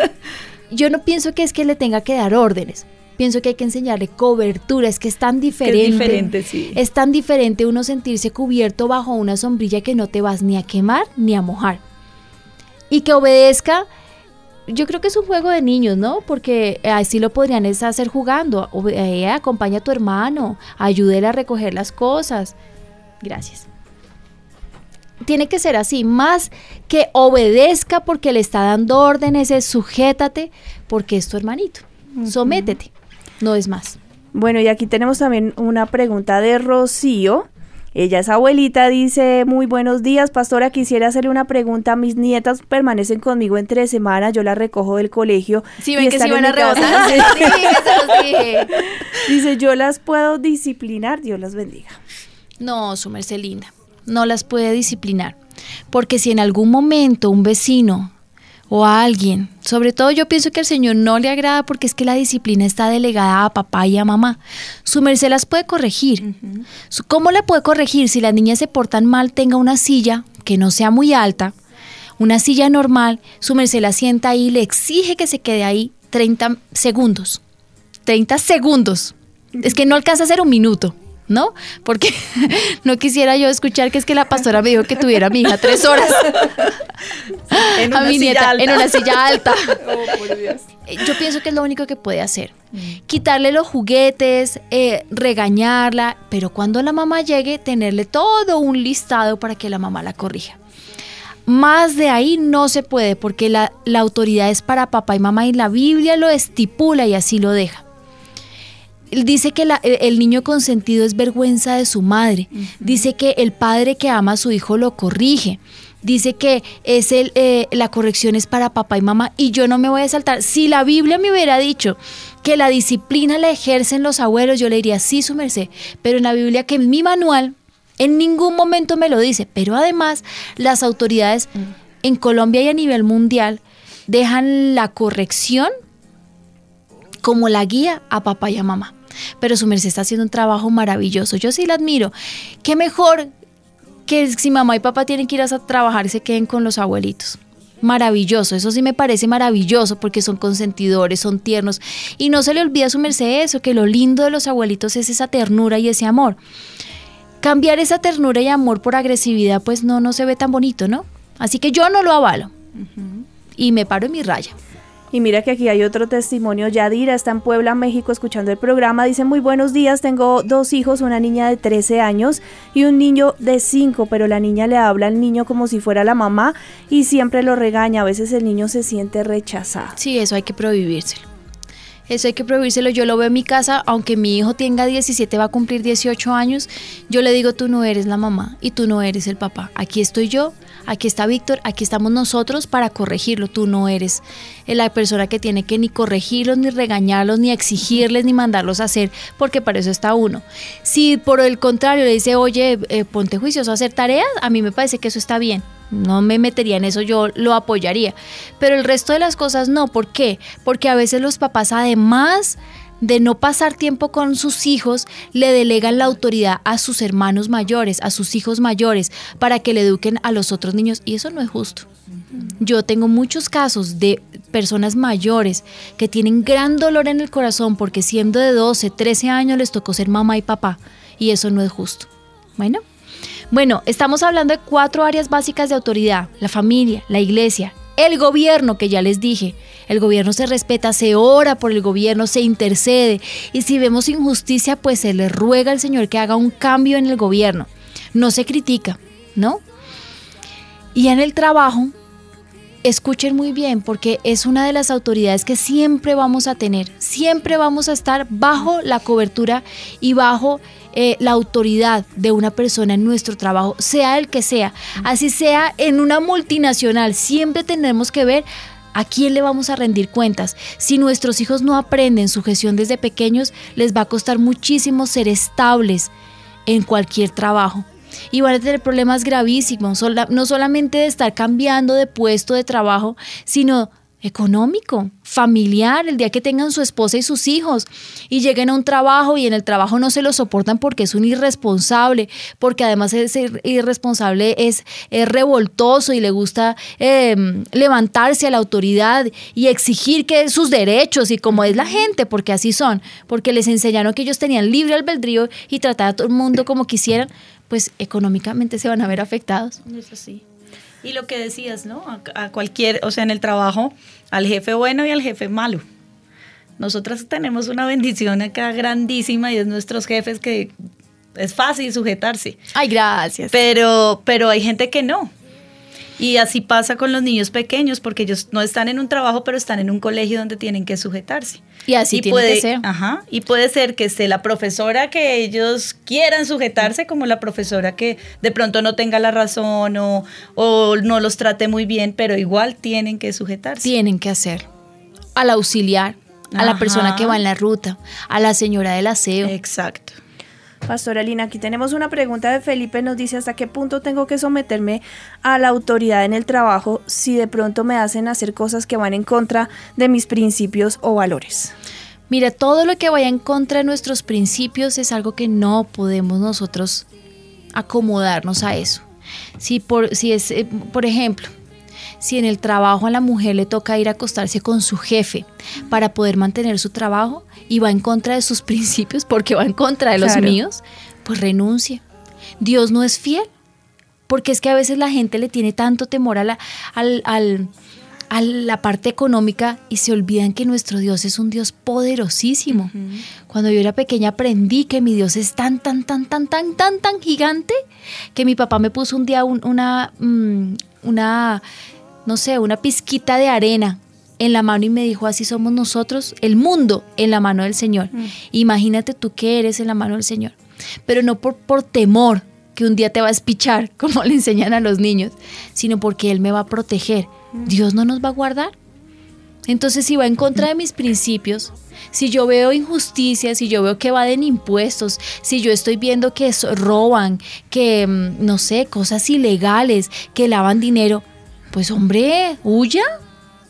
Yo no pienso que es que le tenga que dar órdenes. Pienso que hay que enseñarle cobertura, es que es tan diferente. es diferente, sí. Es tan diferente uno sentirse cubierto bajo una sombrilla que no te vas ni a quemar ni a mojar y que obedezca. Yo creo que es un juego de niños, ¿no? Porque así lo podrían hacer jugando. Eh, acompaña a tu hermano, ayúdele a recoger las cosas. Gracias. Tiene que ser así, más que obedezca porque le está dando órdenes, es sujétate porque es tu hermanito. Sométete, no es más. Bueno, y aquí tenemos también una pregunta de Rocío. Ella es abuelita, dice, muy buenos días, pastora, quisiera hacerle una pregunta. Mis nietas permanecen conmigo entre semanas, yo las recojo del colegio. Sí, ven que se van a rebotar. sí, Dice, yo las puedo disciplinar, Dios las bendiga. No, su merced linda, no las puede disciplinar. Porque si en algún momento un vecino o a alguien. Sobre todo yo pienso que al Señor no le agrada porque es que la disciplina está delegada a papá y a mamá. Su merced las puede corregir. ¿Cómo le puede corregir si las niñas se portan mal, tenga una silla que no sea muy alta, una silla normal, su merced la sienta ahí y le exige que se quede ahí 30 segundos. 30 segundos. Es que no alcanza a ser un minuto. ¿No? Porque no quisiera yo escuchar que es que la pastora me dijo que tuviera a mi hija tres horas. en a mi nieta en una silla alta. Oh, eh, yo pienso que es lo único que puede hacer. Mm. Quitarle los juguetes, eh, regañarla, pero cuando la mamá llegue, tenerle todo un listado para que la mamá la corrija. Más de ahí no se puede porque la, la autoridad es para papá y mamá y la Biblia lo estipula y así lo deja dice que el niño consentido es vergüenza de su madre. Dice que el padre que ama a su hijo lo corrige. Dice que es el, eh, la corrección es para papá y mamá y yo no me voy a saltar. Si la Biblia me hubiera dicho que la disciplina la ejercen los abuelos, yo le diría sí, su merced. Pero en la Biblia, que en mi manual, en ningún momento me lo dice. Pero además, las autoridades en Colombia y a nivel mundial dejan la corrección como la guía a papá y a mamá pero su merced está haciendo un trabajo maravilloso. Yo sí la admiro. Qué mejor que si mamá y papá tienen que ir a trabajar y se queden con los abuelitos. Maravilloso, eso sí me parece maravilloso porque son consentidores, son tiernos y no se le olvida a su merced eso, que lo lindo de los abuelitos es esa ternura y ese amor. Cambiar esa ternura y amor por agresividad pues no, no se ve tan bonito, ¿no? Así que yo no lo avalo y me paro en mi raya. Y mira que aquí hay otro testimonio. Yadira está en Puebla, México, escuchando el programa. Dice, muy buenos días, tengo dos hijos, una niña de 13 años y un niño de 5, pero la niña le habla al niño como si fuera la mamá y siempre lo regaña. A veces el niño se siente rechazado. Sí, eso hay que prohibírselo. Eso hay que prohibírselo. Yo lo veo en mi casa, aunque mi hijo tenga 17, va a cumplir 18 años. Yo le digo, tú no eres la mamá y tú no eres el papá. Aquí estoy yo, aquí está Víctor, aquí estamos nosotros para corregirlo. Tú no eres la persona que tiene que ni corregirlos, ni regañarlos, ni exigirles, ni mandarlos a hacer, porque para eso está uno. Si por el contrario le dice, oye, eh, ponte juicioso a hacer tareas, a mí me parece que eso está bien. No me metería en eso, yo lo apoyaría. Pero el resto de las cosas no. ¿Por qué? Porque a veces los papás, además de no pasar tiempo con sus hijos, le delegan la autoridad a sus hermanos mayores, a sus hijos mayores, para que le eduquen a los otros niños. Y eso no es justo. Yo tengo muchos casos de personas mayores que tienen gran dolor en el corazón porque siendo de 12, 13 años les tocó ser mamá y papá. Y eso no es justo. Bueno. Bueno, estamos hablando de cuatro áreas básicas de autoridad, la familia, la iglesia, el gobierno, que ya les dije. El gobierno se respeta, se ora por el gobierno, se intercede. Y si vemos injusticia, pues se le ruega al Señor que haga un cambio en el gobierno. No se critica, ¿no? Y en el trabajo, escuchen muy bien, porque es una de las autoridades que siempre vamos a tener. Siempre vamos a estar bajo la cobertura y bajo eh, la autoridad de una persona en nuestro trabajo, sea el que sea, así sea en una multinacional, siempre tenemos que ver a quién le vamos a rendir cuentas. Si nuestros hijos no aprenden su gestión desde pequeños, les va a costar muchísimo ser estables en cualquier trabajo. Y van a tener problemas gravísimos, no solamente de estar cambiando de puesto de trabajo, sino económico, familiar, el día que tengan su esposa y sus hijos y lleguen a un trabajo y en el trabajo no se lo soportan porque es un irresponsable, porque además ese irresponsable es, revoltoso y le gusta em, levantarse a la autoridad y exigir que sus derechos y como es la gente, porque así son, porque les enseñaron que ellos tenían libre albedrío y tratar a todo el mundo como quisieran, pues económicamente se van a ver afectados. Eso sí. Y lo que decías, ¿no? A, cualquier, o sea, en el trabajo, al jefe bueno y al jefe malo. Nosotras tenemos una bendición acá grandísima y es nuestros jefes que es fácil sujetarse. Ay, gracias. Pero, pero hay gente que no. Y así pasa con los niños pequeños, porque ellos no están en un trabajo, pero están en un colegio donde tienen que sujetarse. Y así tiene puede, que ser. Ajá, y puede ser que esté la profesora que ellos quieran sujetarse, como la profesora que de pronto no tenga la razón o, o no los trate muy bien, pero igual tienen que sujetarse. Tienen que hacer. Al auxiliar, a la persona que va en la ruta, a la señora del aseo. Exacto. Pastora Lina, aquí tenemos una pregunta de Felipe, nos dice hasta qué punto tengo que someterme a la autoridad en el trabajo si de pronto me hacen hacer cosas que van en contra de mis principios o valores. Mira, todo lo que vaya en contra de nuestros principios es algo que no podemos nosotros acomodarnos a eso. Si por, si es, eh, por ejemplo, si en el trabajo a la mujer le toca ir a acostarse con su jefe para poder mantener su trabajo y va en contra de sus principios porque va en contra de los míos, pues renuncie. Dios no es fiel, porque es que a veces la gente le tiene tanto temor a la, al, a la parte económica y se olvidan que nuestro Dios es un Dios poderosísimo. Cuando yo era pequeña aprendí que mi Dios es tan, tan, tan, tan, tan, tan, tan gigante que mi papá me puso un día una, mm, una no sé, una pizquita de arena en la mano y me dijo, así somos nosotros, el mundo en la mano del Señor. Mm. Imagínate tú que eres en la mano del Señor, pero no por, por temor que un día te va a espichar, como le enseñan a los niños, sino porque Él me va a proteger. Mm. Dios no nos va a guardar. Entonces, si va en contra de mis principios, si yo veo injusticias, si yo veo que evaden impuestos, si yo estoy viendo que roban, que, mm, no sé, cosas ilegales, que lavan dinero, pues hombre, huya,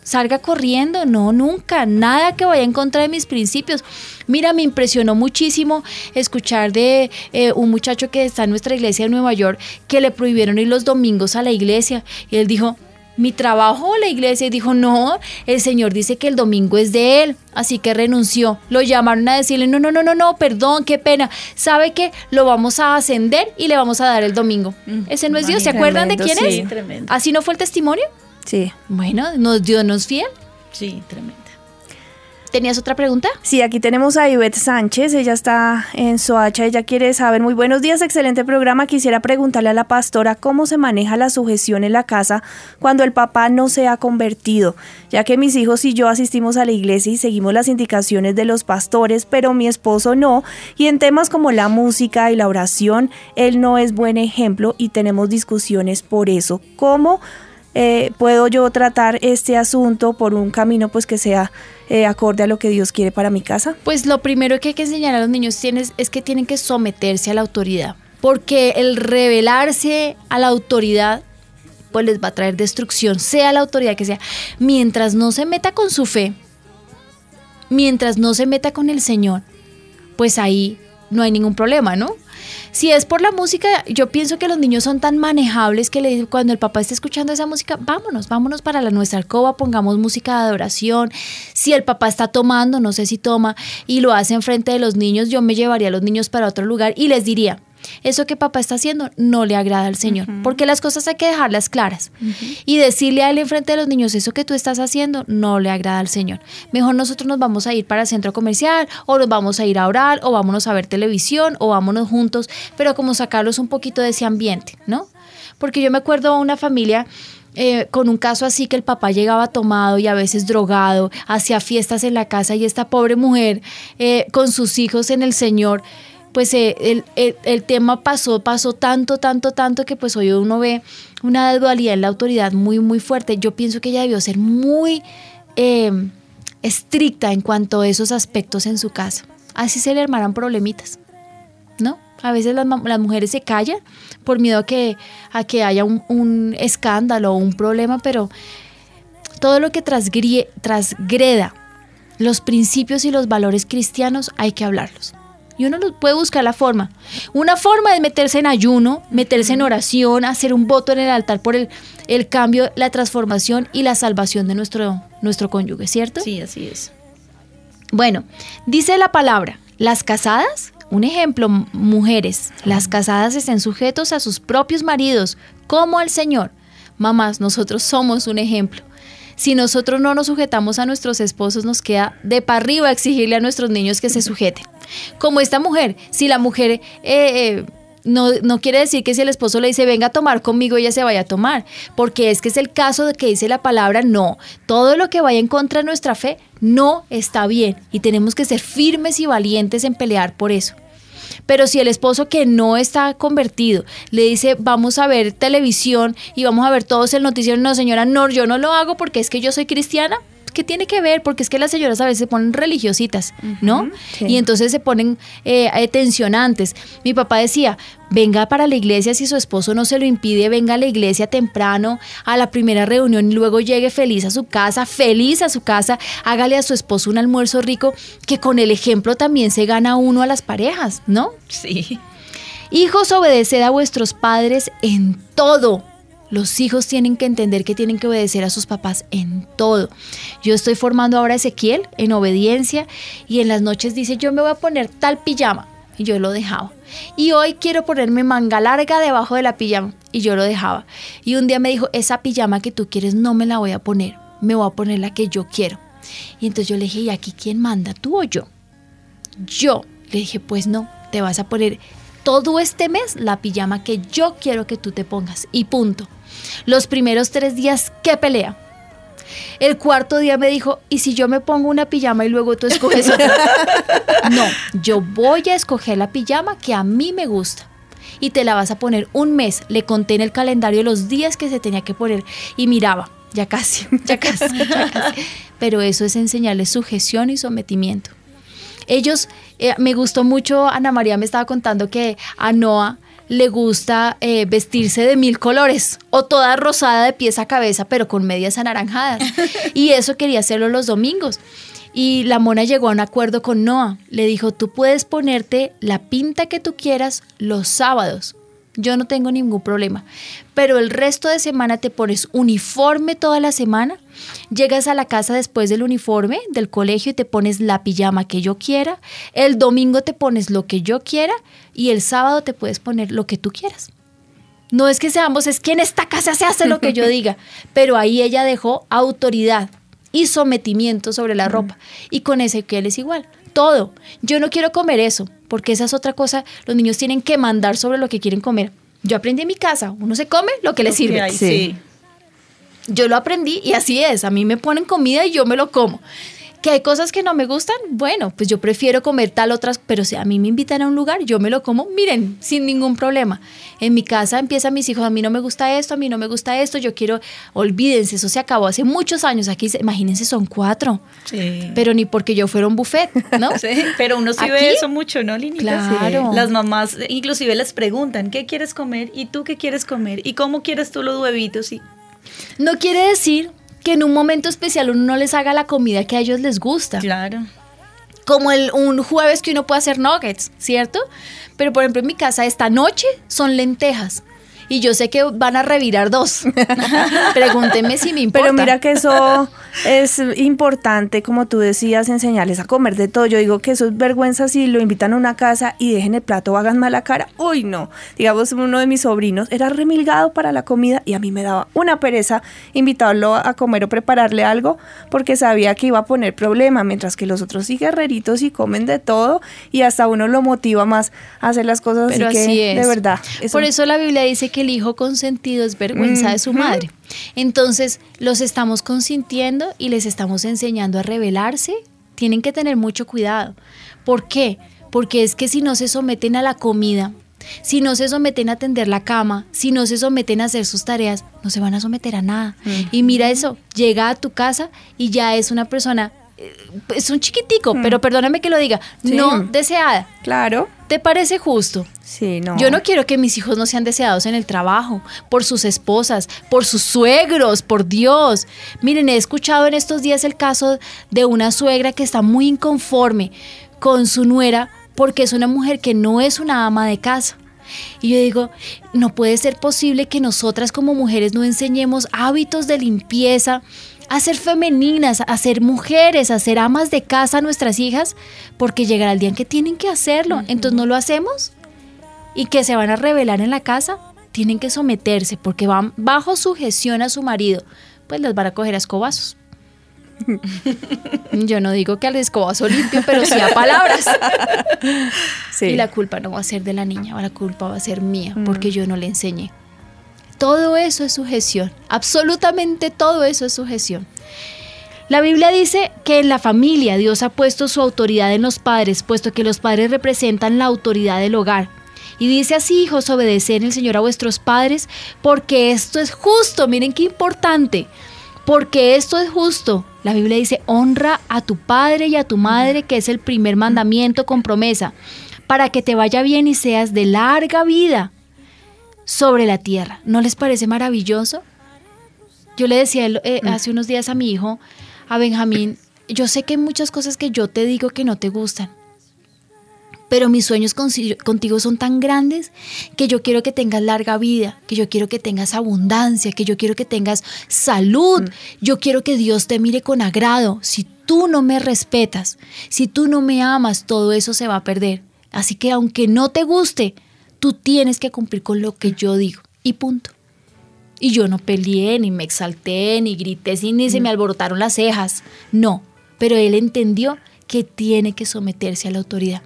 salga corriendo, no, nunca, nada que vaya en contra de mis principios. Mira, me impresionó muchísimo escuchar de eh, un muchacho que está en nuestra iglesia de Nueva York que le prohibieron ir los domingos a la iglesia y él dijo, mi trabajo o la iglesia y dijo, no, el Señor dice que el domingo es de él, así que renunció. Lo llamaron a decirle, no, no, no, no, no, perdón, qué pena. ¿Sabe que lo vamos a ascender y le vamos a dar el domingo? Mm, Ese no es Dios, ¿se acuerdan de quién es? Así no fue el testimonio. Sí. Bueno, Dios no es fiel. Sí, tremenda. ¿Tenías otra pregunta? Sí, aquí tenemos a Ivette Sánchez, ella está en Soacha, ella quiere saber, muy buenos días, excelente programa, quisiera preguntarle a la pastora cómo se maneja la sujeción en la casa cuando el papá no se ha convertido, ya que mis hijos y yo asistimos a la iglesia y seguimos las indicaciones de los pastores, pero mi esposo no, y en temas como la música y la oración, él no es buen ejemplo y tenemos discusiones por eso. ¿Cómo eh, puedo yo tratar este asunto por un camino pues que sea eh, acorde a lo que Dios quiere para mi casa? Pues lo primero que hay que enseñar a los niños es que tienen que someterse a la autoridad, porque el rebelarse a la autoridad pues les va a traer destrucción, sea la autoridad que sea, mientras no se meta con su fe, mientras no se meta con el Señor, pues ahí no hay ningún problema, ¿no? Si es por la música, yo pienso que los niños son tan manejables que le, cuando el papá está escuchando esa música, vámonos, vámonos para la, nuestra alcoba, pongamos música de adoración. Si el papá está tomando, no sé si toma, y lo hace enfrente de los niños, yo me llevaría a los niños para otro lugar y les diría, eso que papá está haciendo no le agrada al Señor, porque las cosas hay que dejarlas claras y decirle a él enfrente de los niños, eso que tú estás haciendo no le agrada al Señor. Mejor nosotros nos vamos a ir para el centro comercial o nos vamos a ir a orar o vámonos a ver televisión o vámonos juntos, pero como sacarlos un poquito de ese ambiente, ¿no? Porque yo me acuerdo a una familia eh, con un caso así que el papá llegaba tomado y a veces drogado, hacía fiestas en la casa y esta pobre mujer eh, con sus hijos en el Señor pues eh, el, tema pasó, pasó tanto, tanto, tanto que pues hoy uno ve una dualidad en la autoridad muy, muy fuerte. Yo pienso que ella debió ser muy em, estricta en cuanto a esos aspectos en su casa. Así se le armaran problemitas, ¿no? A veces las, mujeres se callan por miedo a que, a que haya un, un escándalo o un problema, pero todo lo que transgreda los principios y los valores cristianos hay que hablarlos. Y uno puede buscar la forma. Una forma es meterse en ayuno, meterse en oración, hacer un voto en el altar por el, el cambio, la transformación y la salvación de nuestro, nuestro cónyuge, ¿cierto? Sí, así es. Bueno, dice la palabra, las casadas, un ejemplo, mujeres, las casadas estén sujetos a sus propios maridos, como al Señor. Mamás, nosotros somos un ejemplo. Si nosotros no nos sujetamos a nuestros esposos, nos queda de para arriba exigirle a nuestros niños que se sujeten. Como esta mujer, si la mujer... Eh, eh, no, no, quiere decir que si el esposo le dice venga a tomar conmigo, ella se vaya a tomar, porque es que es el caso de que dice la palabra no. Todo lo que vaya en contra de nuestra fe no está bien y tenemos que ser firmes y valientes en pelear por eso. Pero si el esposo que no está convertido le dice, vamos a ver televisión y vamos a ver todos el noticiero, no señora, no, yo no lo hago porque es que yo soy cristiana, ¿qué tiene que ver? Porque es que las señoras a veces se ponen religiositas, ¿no? Y entonces se ponen eh, eh, tensionantes. Mi papá decía, venga para la iglesia si su esposo no se lo impide, venga a la iglesia temprano, a la primera reunión y luego llegue feliz a su casa, feliz a su casa, hágale a su esposo un almuerzo rico, que con el ejemplo también se gana uno a las parejas, ¿no? Sí. Hijos, obedeced a vuestros padres en todo los hijos tienen que entender que tienen que obedecer a sus papás en todo. Yo estoy formando ahora a Ezequiel en obediencia y en las noches dice yo me voy a poner tal pijama y yo lo dejaba. Y hoy quiero ponerme manga larga debajo de la pijama y yo lo dejaba. Y un día me dijo, esa pijama que tú quieres no me la voy a poner, me voy a poner la que yo quiero. Y entonces yo le dije, ¿y aquí quién manda, tú o yo? Yo le dije, pues no, te vas a poner todo este mes la pijama que yo quiero que tú te pongas y punto. Los primeros tres días, ¿qué pelea? El cuarto día me dijo, ¿y si yo me pongo una pijama y luego tú escoges otra? no, yo voy a escoger la pijama que a mí me gusta. Y te la vas a poner un mes. Le conté en el calendario los días que se tenía que poner y miraba, ya casi, ya casi, ya casi. Pero eso es enseñarle sujeción y sometimiento. Ellos, eh, me gustó mucho, Ana María me estaba contando que a Noah le gusta eh, vestirse de mil colores o toda rosada de pies a cabeza, pero con medias anaranjadas. Y eso quería hacerlo los domingos. Y la mona llegó a un acuerdo con Noah. Le dijo, tú puedes ponerte la pinta que tú quieras los sábados, yo no tengo ningún problema. Pero el resto de semana te pones uniforme toda la semana, llegas a la casa después del uniforme del colegio y te pones la pijama que yo quiera, el domingo te pones lo que yo quiera y el sábado te puedes poner lo que tú quieras. No es que seamos, es que en esta casa se hace lo que yo diga, pero ahí ella dejó autoridad y sometimiento sobre la ropa. Y con Ezequiel es igual. Todo. Yo no quiero comer eso, porque esa es otra cosa. Los niños tienen que mandar sobre lo que quieren comer. Yo aprendí en mi casa, uno se come lo que le sirve. Sí. Yo lo aprendí y así es. A mí me ponen comida y yo me lo como. Que hay cosas que no me gustan, bueno, pues yo prefiero comer tal otras, pero si a mí me invitan a un lugar, yo me lo como, miren, sin ningún problema. En mi casa empiezan mis hijos, a mí no me gusta esto, a mí no me gusta esto, yo quiero, olvídense, eso se acabó hace muchos años, aquí, se- imagínense, son cuatro, Sí. pero ni porque yo fuera un buffet, ¿no? Sí, pero uno sí Aquí, ve eso mucho, ¿no, Linita? Claro. Sí. Las mamás eh, inclusive les preguntan, ¿qué quieres comer? ¿Y tú qué quieres comer? ¿Y cómo quieres tú los huevitos? Y No quiere decir que en un momento especial uno no les haga la comida que a ellos les gusta. claro. como el, un jueves que uno puede hacer nuggets, ¿cierto? Pero por ejemplo en mi casa esta noche son lentejas. Y yo sé que van a revirar dos. Pregúntenme si me importa. Pero mira que eso es importante, como tú decías, enseñarles a comer de todo. Yo digo que eso es vergüenza si lo invitan a una casa y dejen el plato o hagan mala cara. Uy, no. Digamos, uno de mis sobrinos era remilgado para la comida y a mí me daba una pereza invitarlo a comer o prepararle algo porque sabía que iba a poner problema, mientras que los otros sí guerreritos y comen de todo y hasta uno lo motiva más a hacer las cosas Pero así que así es. de verdad. Por eso la Biblia dice que el hijo consentido es vergüenza de su madre. Entonces, los estamos consintiendo y les estamos enseñando a rebelarse. Tienen que tener mucho cuidado. ¿Por qué? Porque es que si no se someten a la comida, si no se someten a tender la cama, si no se someten a hacer sus tareas, no se van a someter a nada. Y mira eso, llega a tu casa y ya es una persona, es un chiquitico, pero perdóname que lo diga, Sí. no deseada. Claro. ¿Te parece justo? Sí, no. Yo no quiero que mis hijos no sean deseados en el trabajo, por sus esposas, por sus suegros, por Dios. Miren, he escuchado en estos días el caso de una suegra que está muy inconforme con su nuera porque es una mujer que no es una ama de casa. Y yo digo, no puede ser posible que nosotras como mujeres no enseñemos hábitos de limpieza, a ser femeninas, a ser mujeres, a ser amas de casa a nuestras hijas, porque llegará el día en que tienen que hacerlo. Entonces no lo hacemos y que se van a rebelar en la casa, tienen que someterse porque van bajo sujeción a su marido, pues las van a coger a escobazos. Yo no digo que al escobazo limpio, pero sí a palabras. Sí. Y la culpa no va a ser de la niña, la culpa va a ser mía, porque yo no le enseñé. Todo eso es sujeción, absolutamente todo eso es sujeción. La Biblia dice que en la familia Dios ha puesto su autoridad en los padres, puesto que los padres representan la autoridad del hogar. Y dice así, hijos, obedeced el Señor a vuestros padres, porque esto es justo. Miren qué importante. Porque esto es justo. La Biblia dice, honra a tu padre y a tu madre, que es el primer mandamiento con promesa, para que te vaya bien y seas de larga vida sobre la tierra. ¿No les parece maravilloso? Yo le decía eh, hace unos días a mi hijo, a Benjamín, yo sé que hay muchas cosas que yo te digo que no te gustan, pero mis sueños contigo son tan grandes que yo quiero que tengas larga vida, que yo quiero que tengas abundancia, que yo quiero que tengas salud, yo quiero que Dios te mire con agrado. Si tú no me respetas, si tú no me amas, todo eso se va a perder. Así que aunque no te guste, tú tienes que cumplir con lo que yo digo. Y punto. Y yo no peleé, ni me exalté, ni grité, ni, ni se me alborotaron las cejas. No, pero él entendió que tiene que someterse a la autoridad,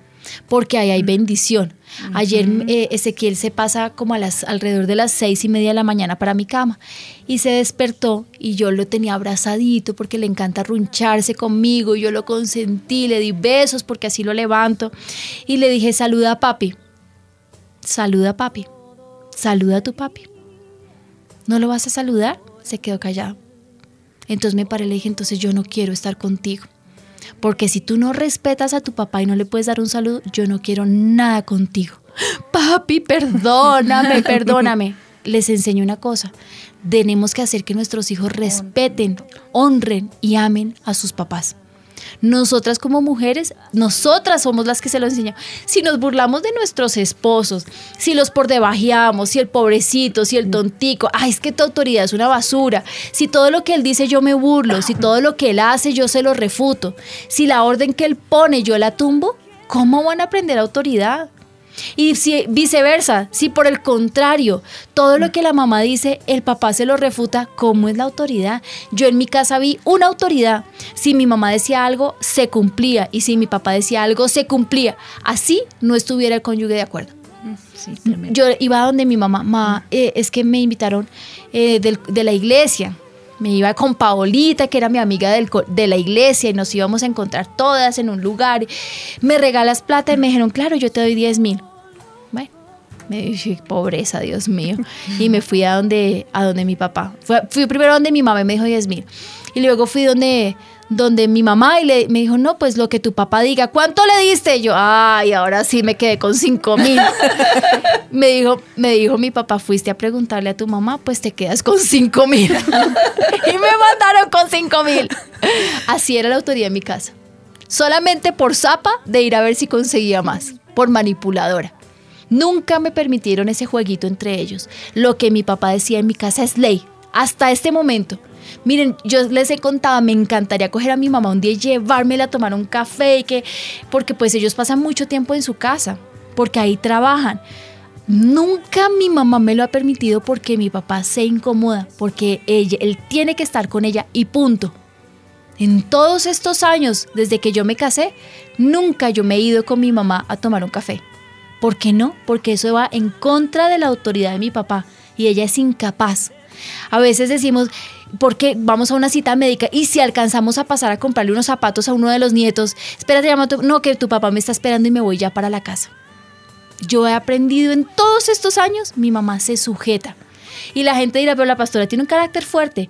porque ahí hay bendición. Ayer eh, Ezequiel se pasa como a las alrededor de las seis y media de la mañana para mi cama y se despertó y yo lo tenía abrazadito porque le encanta runcharse conmigo. Yo lo consentí, le di besos porque así lo levanto y le dije saluda a papi, saluda a papi, saluda a tu papi. ¿No lo vas a saludar? Se quedó callado. Entonces me paré y le dije, entonces yo no quiero estar contigo. Porque si tú no respetas a tu papá y no le puedes dar un saludo, yo no quiero nada contigo. Papi, perdóname, perdóname. Les enseño una cosa. Tenemos que hacer que nuestros hijos respeten, honren y amen a sus papás. Nosotras como mujeres, nosotras somos las que se lo enseñamos. Si nos burlamos de nuestros esposos, si los por debajeamos, si el pobrecito, si el tontico, ay, es que tu autoridad es una basura. Si todo lo que él dice yo me burlo, si todo lo que él hace yo se lo refuto, si la orden que él pone yo la tumbo, ¿cómo van a aprender autoridad? Y si viceversa, si por el contrario, todo lo que la mamá dice, el papá se lo refuta, ¿cómo es la autoridad? Yo en mi casa vi una autoridad. Si mi mamá decía algo, se cumplía. Y si mi papá decía algo, se cumplía. Así no estuviera el cónyuge de acuerdo. Yo iba donde mi mamá, "Ma, eh, es que me invitaron eh, del- de la iglesia. Me iba con Paolita, que era mi amiga del de la iglesia, y nos íbamos a encontrar todas en un lugar. Me regalas plata y me dijeron, claro, yo te doy 10 mil. Bueno, me dije, pobreza, Dios mío. Y me fui a donde, a donde mi papá. Fui, fui primero donde mi mamá me dijo 10 mil. Y luego fui donde, donde mi mamá y le, me dijo, no, pues lo que tu papá diga. ¿Cuánto le diste? Y yo, ay, ahora sí me quedé con 5 mil. me, dijo, me dijo mi papá, fuiste a preguntarle a tu mamá, pues te quedas con 5 mil. y me mandaron con 5 mil. Así era la autoridad en mi casa. Solamente por zapa de ir a ver si conseguía más. Por manipuladora. Nunca me permitieron ese jueguito entre ellos. Lo que mi papá decía en mi casa es ley. Hasta este momento. Miren, yo les he contado, me encantaría coger a mi mamá un día y llevármela a tomar un café porque pues ellos pasan mucho tiempo en su casa, porque ahí trabajan. Nunca mi mamá me lo ha permitido porque mi papá se incomoda, porque ella, él tiene que estar con ella y punto. En todos estos años, desde que yo me casé, nunca yo me he ido con mi mamá a tomar un café. ¿Por qué no? Porque eso va en contra de la autoridad de mi papá y ella es incapaz. A veces decimos, porque vamos a una cita médica y si alcanzamos a pasar a comprarle unos zapatos a uno de los nietos, espérate, llama no, que tu papá me está esperando y me voy ya para la casa. Yo he aprendido en todos estos años, mi mamá se sujeta. Y la gente dirá, pero la pastora tiene un carácter fuerte.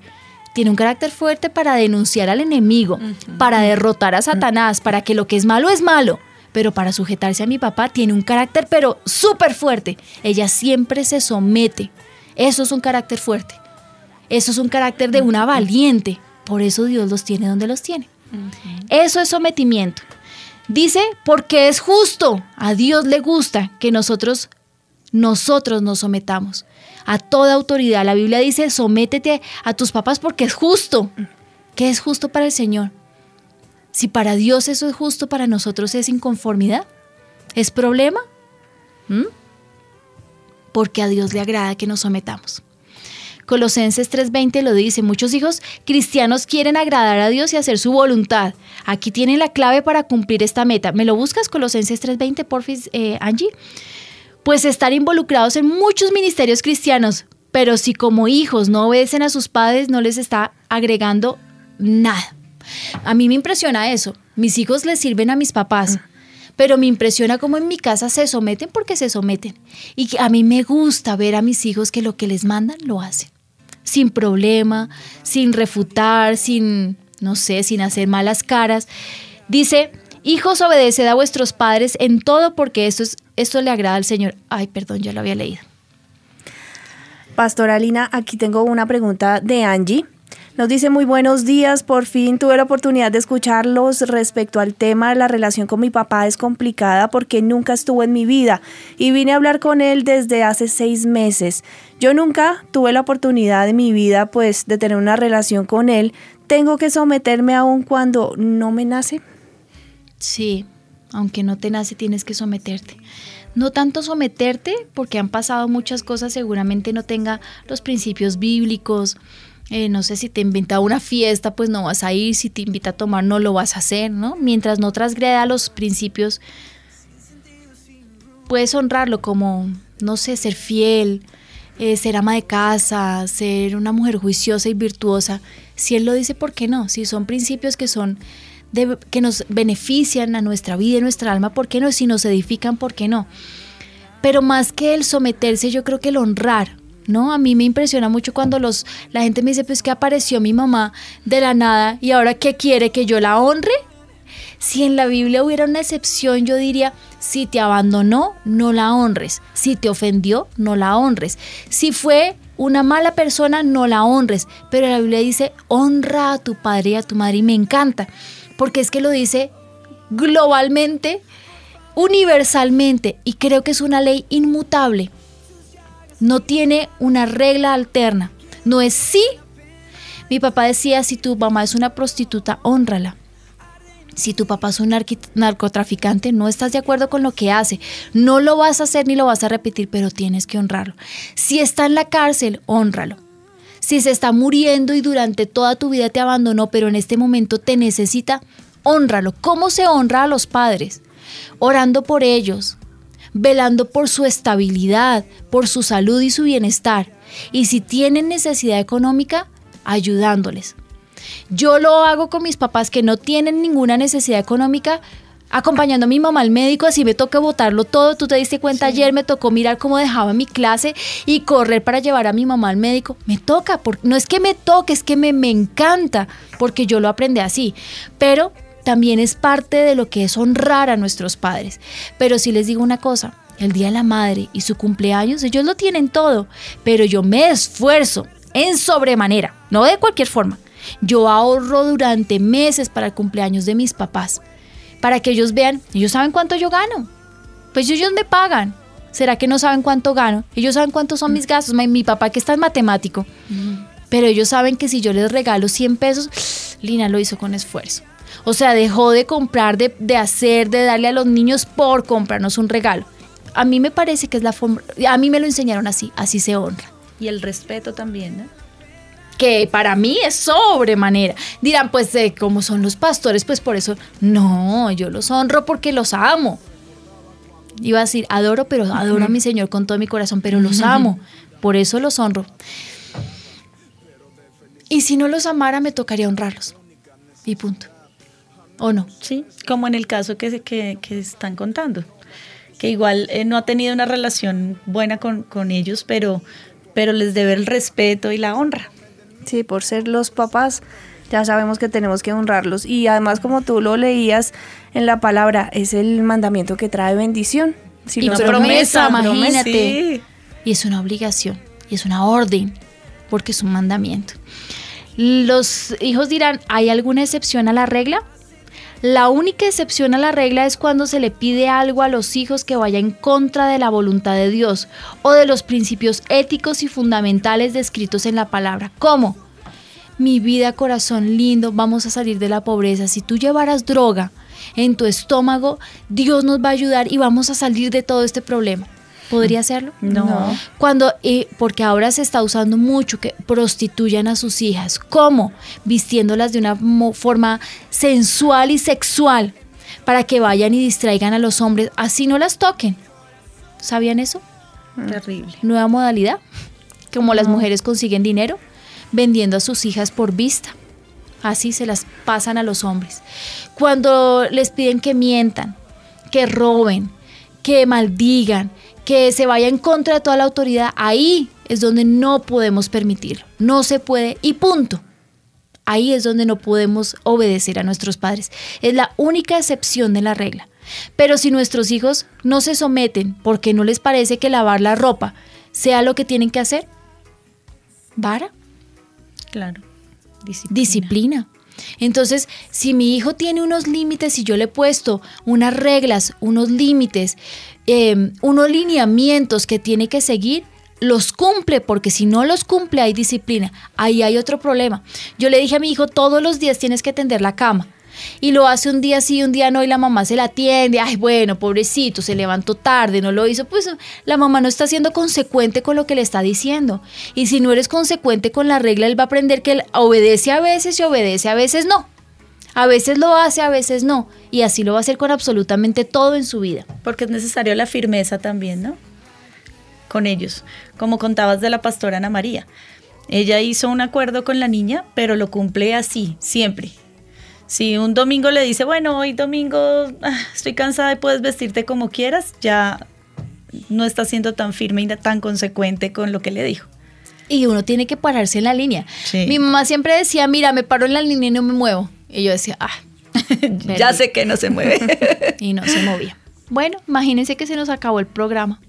Tiene un carácter fuerte para denunciar al enemigo, para derrotar a Satanás, para que lo que es malo es malo. Pero para sujetarse a mi papá tiene un carácter pero súper fuerte. Ella siempre se somete. Eso es un carácter fuerte. Eso es un carácter de una valiente. Por eso Dios los tiene donde los tiene. Eso es sometimiento. Dice, porque es justo. A Dios le gusta que nosotros, nosotros nos sometamos a toda autoridad. La Biblia dice, sométete a tus papás porque es justo. ¿Qué es justo para el Señor? Si para Dios eso es justo, para nosotros es inconformidad. ¿Es problema? ¿Mm? Porque a Dios le agrada que nos sometamos. Colosenses 3:20 lo dice, muchos hijos cristianos quieren agradar a Dios y hacer su voluntad. Aquí tienen la clave para cumplir esta meta. ¿Me lo buscas, Colosenses 3:20, porfis, eh, Angie? Pues estar involucrados en muchos ministerios cristianos, pero si como hijos no obedecen a sus padres, no les está agregando nada. A mí me impresiona eso. Mis hijos les sirven a mis papás, pero me impresiona cómo en mi casa se someten porque se someten. Y a mí me gusta ver a mis hijos que lo que les mandan lo hacen. Sin problema, sin refutar, sin, no sé, sin hacer malas caras. Dice, hijos, obedeced a vuestros padres en todo porque esto, es, esto le agrada al Señor. Ay, perdón, ya lo había leído. Pastora Lina, aquí tengo una pregunta de Angie. Nos dice muy buenos días, por fin tuve la oportunidad de escucharlos respecto al tema la relación con mi papá es complicada porque nunca estuvo en mi vida y vine a hablar con él desde hace seis meses. Yo nunca tuve la oportunidad en mi vida pues de tener una relación con él. ¿Tengo que someterme aún cuando no me nace? Sí, aunque no te nace tienes que someterte. No tanto someterte porque han pasado muchas cosas, seguramente no tenga los principios bíblicos. Eh, no sé si te invita a una fiesta, pues no vas a ir, si te invita a tomar, no lo vas a hacer, ¿no? Mientras no transgreda los principios, puedes honrarlo como, no sé, ser fiel, eh, ser ama de casa, ser una mujer juiciosa y virtuosa. Si él lo dice, ¿por qué no? Si son principios que son de- que nos benefician a nuestra vida y nuestra alma, ¿por qué no? Si nos edifican, ¿por qué no? Pero más que el someterse, yo creo que el honrar, ¿no? A mí me impresiona mucho cuando los, la gente me dice, pues que apareció mi mamá de la nada y ahora ¿qué quiere? ¿Que yo la honre? Si en la Biblia hubiera una excepción, yo diría, si te abandonó, no la honres. Si te ofendió, no la honres. Si fue una mala persona, no la honres. Pero la Biblia dice, honra a tu padre y a tu madre. Y me encanta, porque es que lo dice globalmente, universalmente, y creo que es una ley inmutable. No tiene una regla alterna. No es sí. Mi papá decía, si tu mamá es una prostituta, honrala. Si tu papá es un narcotraficante, no estás de acuerdo con lo que hace, no lo vas a hacer ni lo vas a repetir, pero tienes que honrarlo. Si está en la cárcel, honralo. Si se está muriendo y durante toda tu vida te abandonó, pero en este momento te necesita, honralo. ¿Cómo se honra a los padres? Orando por ellos, velando por su estabilidad, por su salud y su bienestar. Y si tienen necesidad económica, ayudándoles. Yo lo hago con mis papás que no tienen ninguna necesidad económica, acompañando a mi mamá al médico, así me toca botarlo todo. Tú te diste cuenta ayer, me tocó mirar cómo dejaba mi clase y correr para llevar a mi mamá al médico. Me toca, porque, no es que me toque, es que me, me encanta, porque yo lo aprendí así. Pero también es parte de lo que es honrar a nuestros padres. Pero si les digo una cosa, el Día de la Madre y su cumpleaños, ellos lo tienen todo, pero yo me esfuerzo en sobremanera, no de cualquier forma. Yo ahorro durante meses para el cumpleaños de mis papás, para que ellos vean, ellos saben cuánto yo gano, pues ellos me pagan. ¿Será que no saben cuánto gano? Ellos saben cuántos son mis gastos. Mi, papá que está en matemático. Pero ellos saben que si yo les regalo 100 pesos, Lina lo hizo con esfuerzo. O sea, dejó de comprar, de, de hacer, de darle a los niños por comprarnos un regalo. A mí me parece que es la forma, a mí me lo enseñaron así, así se honra. Y el respeto también, ¿no? Que para mí es sobremanera. Dirán, pues, eh, como son los pastores, pues por eso. No, yo los honro porque los amo. Iba a decir, adoro, pero adoro a mi Señor con todo mi corazón, pero los amo. Por eso los honro. Y si no los amara, me tocaría honrarlos. Y punto. ¿O no? Sí, como en el caso que, se- que, que están contando, que igual eh, no ha tenido una relación buena con, con ellos, pero, pero les debe el respeto y la honra. Sí, por ser los papás, ya sabemos que tenemos que honrarlos. Y además, como tú lo leías en la palabra, es el mandamiento que trae bendición. Si Y los promesa, promesa, imagínate. Sí. Y es una obligación, y es una orden, porque es un mandamiento. Los hijos dirán, ¿hay alguna excepción a la regla? La única excepción a la regla es cuando se le pide algo a los hijos que vaya en contra de la voluntad de Dios o de los principios éticos y fundamentales descritos en la palabra. ¿Cómo? Mi vida, corazón lindo, vamos a salir de la pobreza. Si tú llevaras droga en tu estómago, Dios nos va a ayudar y vamos a salir de todo este problema. ¿Podría hacerlo? No. Cuando, eh, porque ahora se está usando mucho que prostituyan a sus hijas. ¿Cómo? Vistiéndolas de una forma sensual y sexual para que vayan y distraigan a los hombres. Así no las toquen. ¿Sabían eso? Terrible. Nueva modalidad. Como las mujeres consiguen dinero vendiendo a sus hijas por vista. Así se las pasan a los hombres. Cuando les piden que mientan, que roben, que maldigan, que se vaya en contra de toda la autoridad, ahí es donde no podemos permitirlo. No se puede y punto. Ahí es donde no podemos obedecer a nuestros padres. Es la única excepción de la regla. Pero si nuestros hijos no se someten porque no les parece que lavar la ropa sea lo que tienen que hacer, vara, Claro. Disciplina. disciplina. Entonces, si mi hijo tiene unos límites y yo le he puesto unas reglas, unos límites, eh, unos lineamientos que tiene que seguir, los cumple, porque si no los cumple hay disciplina. Ahí hay otro problema. Yo le dije a mi hijo, todos los días tienes que tender la cama. Y lo hace un día sí, un día no, y la mamá se la atiende. Ay, bueno, pobrecito, se levantó tarde, no lo hizo. Pues la mamá no está siendo consecuente con lo que le está diciendo. Y si no eres consecuente con la regla, él va a aprender que él obedece a veces y obedece a veces no. A veces lo hace, a veces no. Y así lo va a hacer con absolutamente todo en su vida. Porque es necesario la firmeza también, ¿no? Con ellos. Como contabas de la pastora Ana María. Ella hizo un acuerdo con la niña, pero lo cumple así, siempre. Si un domingo le dice, bueno, hoy domingo ah, estoy cansada y puedes vestirte como quieras, ya no está siendo tan firme y tan consecuente con lo que le dijo. Y uno tiene que pararse en la línea. Sí. Mi mamá siempre decía, mira, me paro en la línea y no me muevo. Y yo decía, ah, ya sé que no se mueve. y no se movía. Bueno, imagínense que se nos acabó el programa.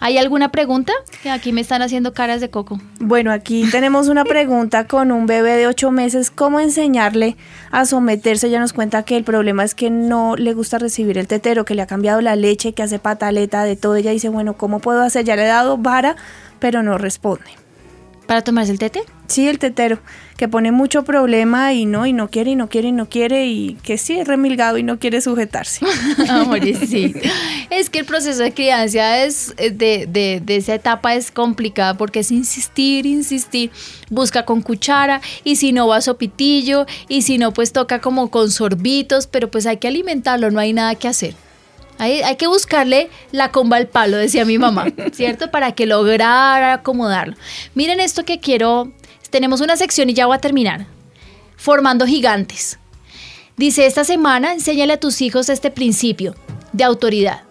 ¿Hay alguna pregunta? Que aquí me están haciendo caras de coco. Bueno, aquí tenemos una pregunta con un bebé de ocho meses. ¿Cómo enseñarle a someterse? Ella nos cuenta que el problema es que no le gusta recibir el tetero, que le ha cambiado la leche, que hace pataleta de todo. Ella dice, bueno, ¿cómo puedo hacer? Ya le he dado vara, pero no responde. ¿Para tomarse el tete? Sí, el tetero, que pone mucho problema y no, y no quiere, y no quiere, y no quiere, y que sí es remilgado y no quiere sujetarse. sí. Es que el proceso de crianza es eh, de, de, de, esa etapa es complicada porque es insistir, insistir, busca con cuchara, y si no va sopitillo, y si no, pues toca como con sorbitos, pero pues hay que alimentarlo, no hay nada que hacer. Hay, hay, que buscarle la comba al palo, decía mi mamá, ¿cierto? Para que lograra acomodarlo. Miren esto que quiero. Tenemos una sección y ya voy a terminar. Formando gigantes. Dice, esta semana enséñale a tus hijos este principio de autoridad.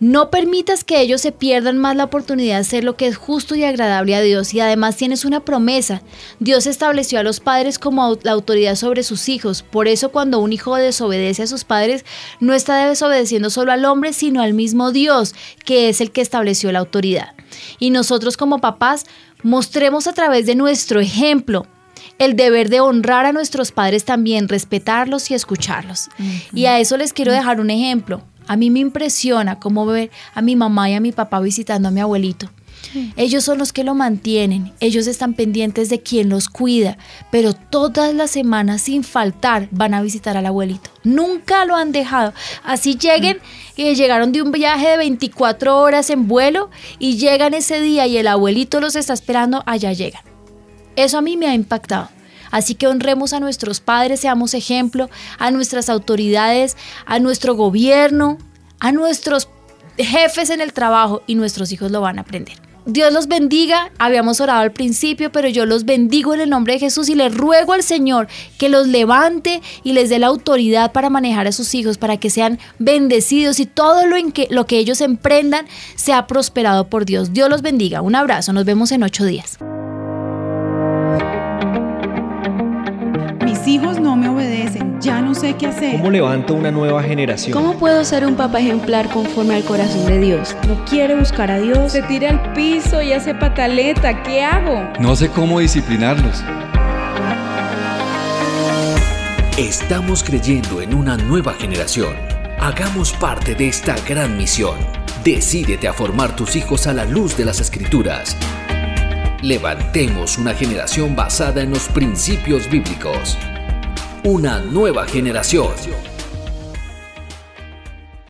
No permitas que ellos se pierdan más la oportunidad de hacer lo que es justo y agradable a Dios. Y además tienes una promesa. Dios estableció a los padres como la autoridad sobre sus hijos. Por eso cuando un hijo desobedece a sus padres, no está desobedeciendo solo al hombre, sino al mismo Dios, que es el que estableció la autoridad. Y nosotros como papás mostremos a través de nuestro ejemplo el deber de honrar a nuestros padres también, respetarlos y escucharlos. Y a eso les quiero dejar un ejemplo. A mí me impresiona cómo ver a mi mamá y a mi papá visitando a mi abuelito. Ellos son los que lo mantienen, ellos están pendientes de quién los cuida, pero todas las semanas sin faltar van a visitar al abuelito. Nunca lo han dejado. Así lleguen, y llegaron de un viaje de 24 horas en vuelo y llegan ese día y el abuelito los está esperando, allá llegan. Eso a mí me ha impactado. Así que honremos a nuestros padres, seamos ejemplo, a nuestras autoridades, a nuestro gobierno, a nuestros jefes en el trabajo y nuestros hijos lo van a aprender. Dios los bendiga, habíamos orado al principio, pero yo los bendigo en el nombre de Jesús y les ruego al Señor que los levante y les dé la autoridad para manejar a sus hijos, para que sean bendecidos y todo lo, en que, lo que ellos emprendan sea prosperado por Dios. Dios los bendiga. Un abrazo, nos vemos en ocho días. Hijos no me obedecen, ya no sé qué hacer. ¿Cómo levanto una nueva generación? ¿Cómo puedo ser un papá ejemplar conforme al corazón de Dios? No quiere buscar a Dios. Se tira al piso y hace pataleta, ¿qué hago? No sé cómo disciplinarlos. Estamos creyendo en una nueva generación. Hagamos parte de esta gran misión. Decídete a formar tus hijos a la luz de las escrituras. Levantemos una generación basada en los principios bíblicos una nueva generación.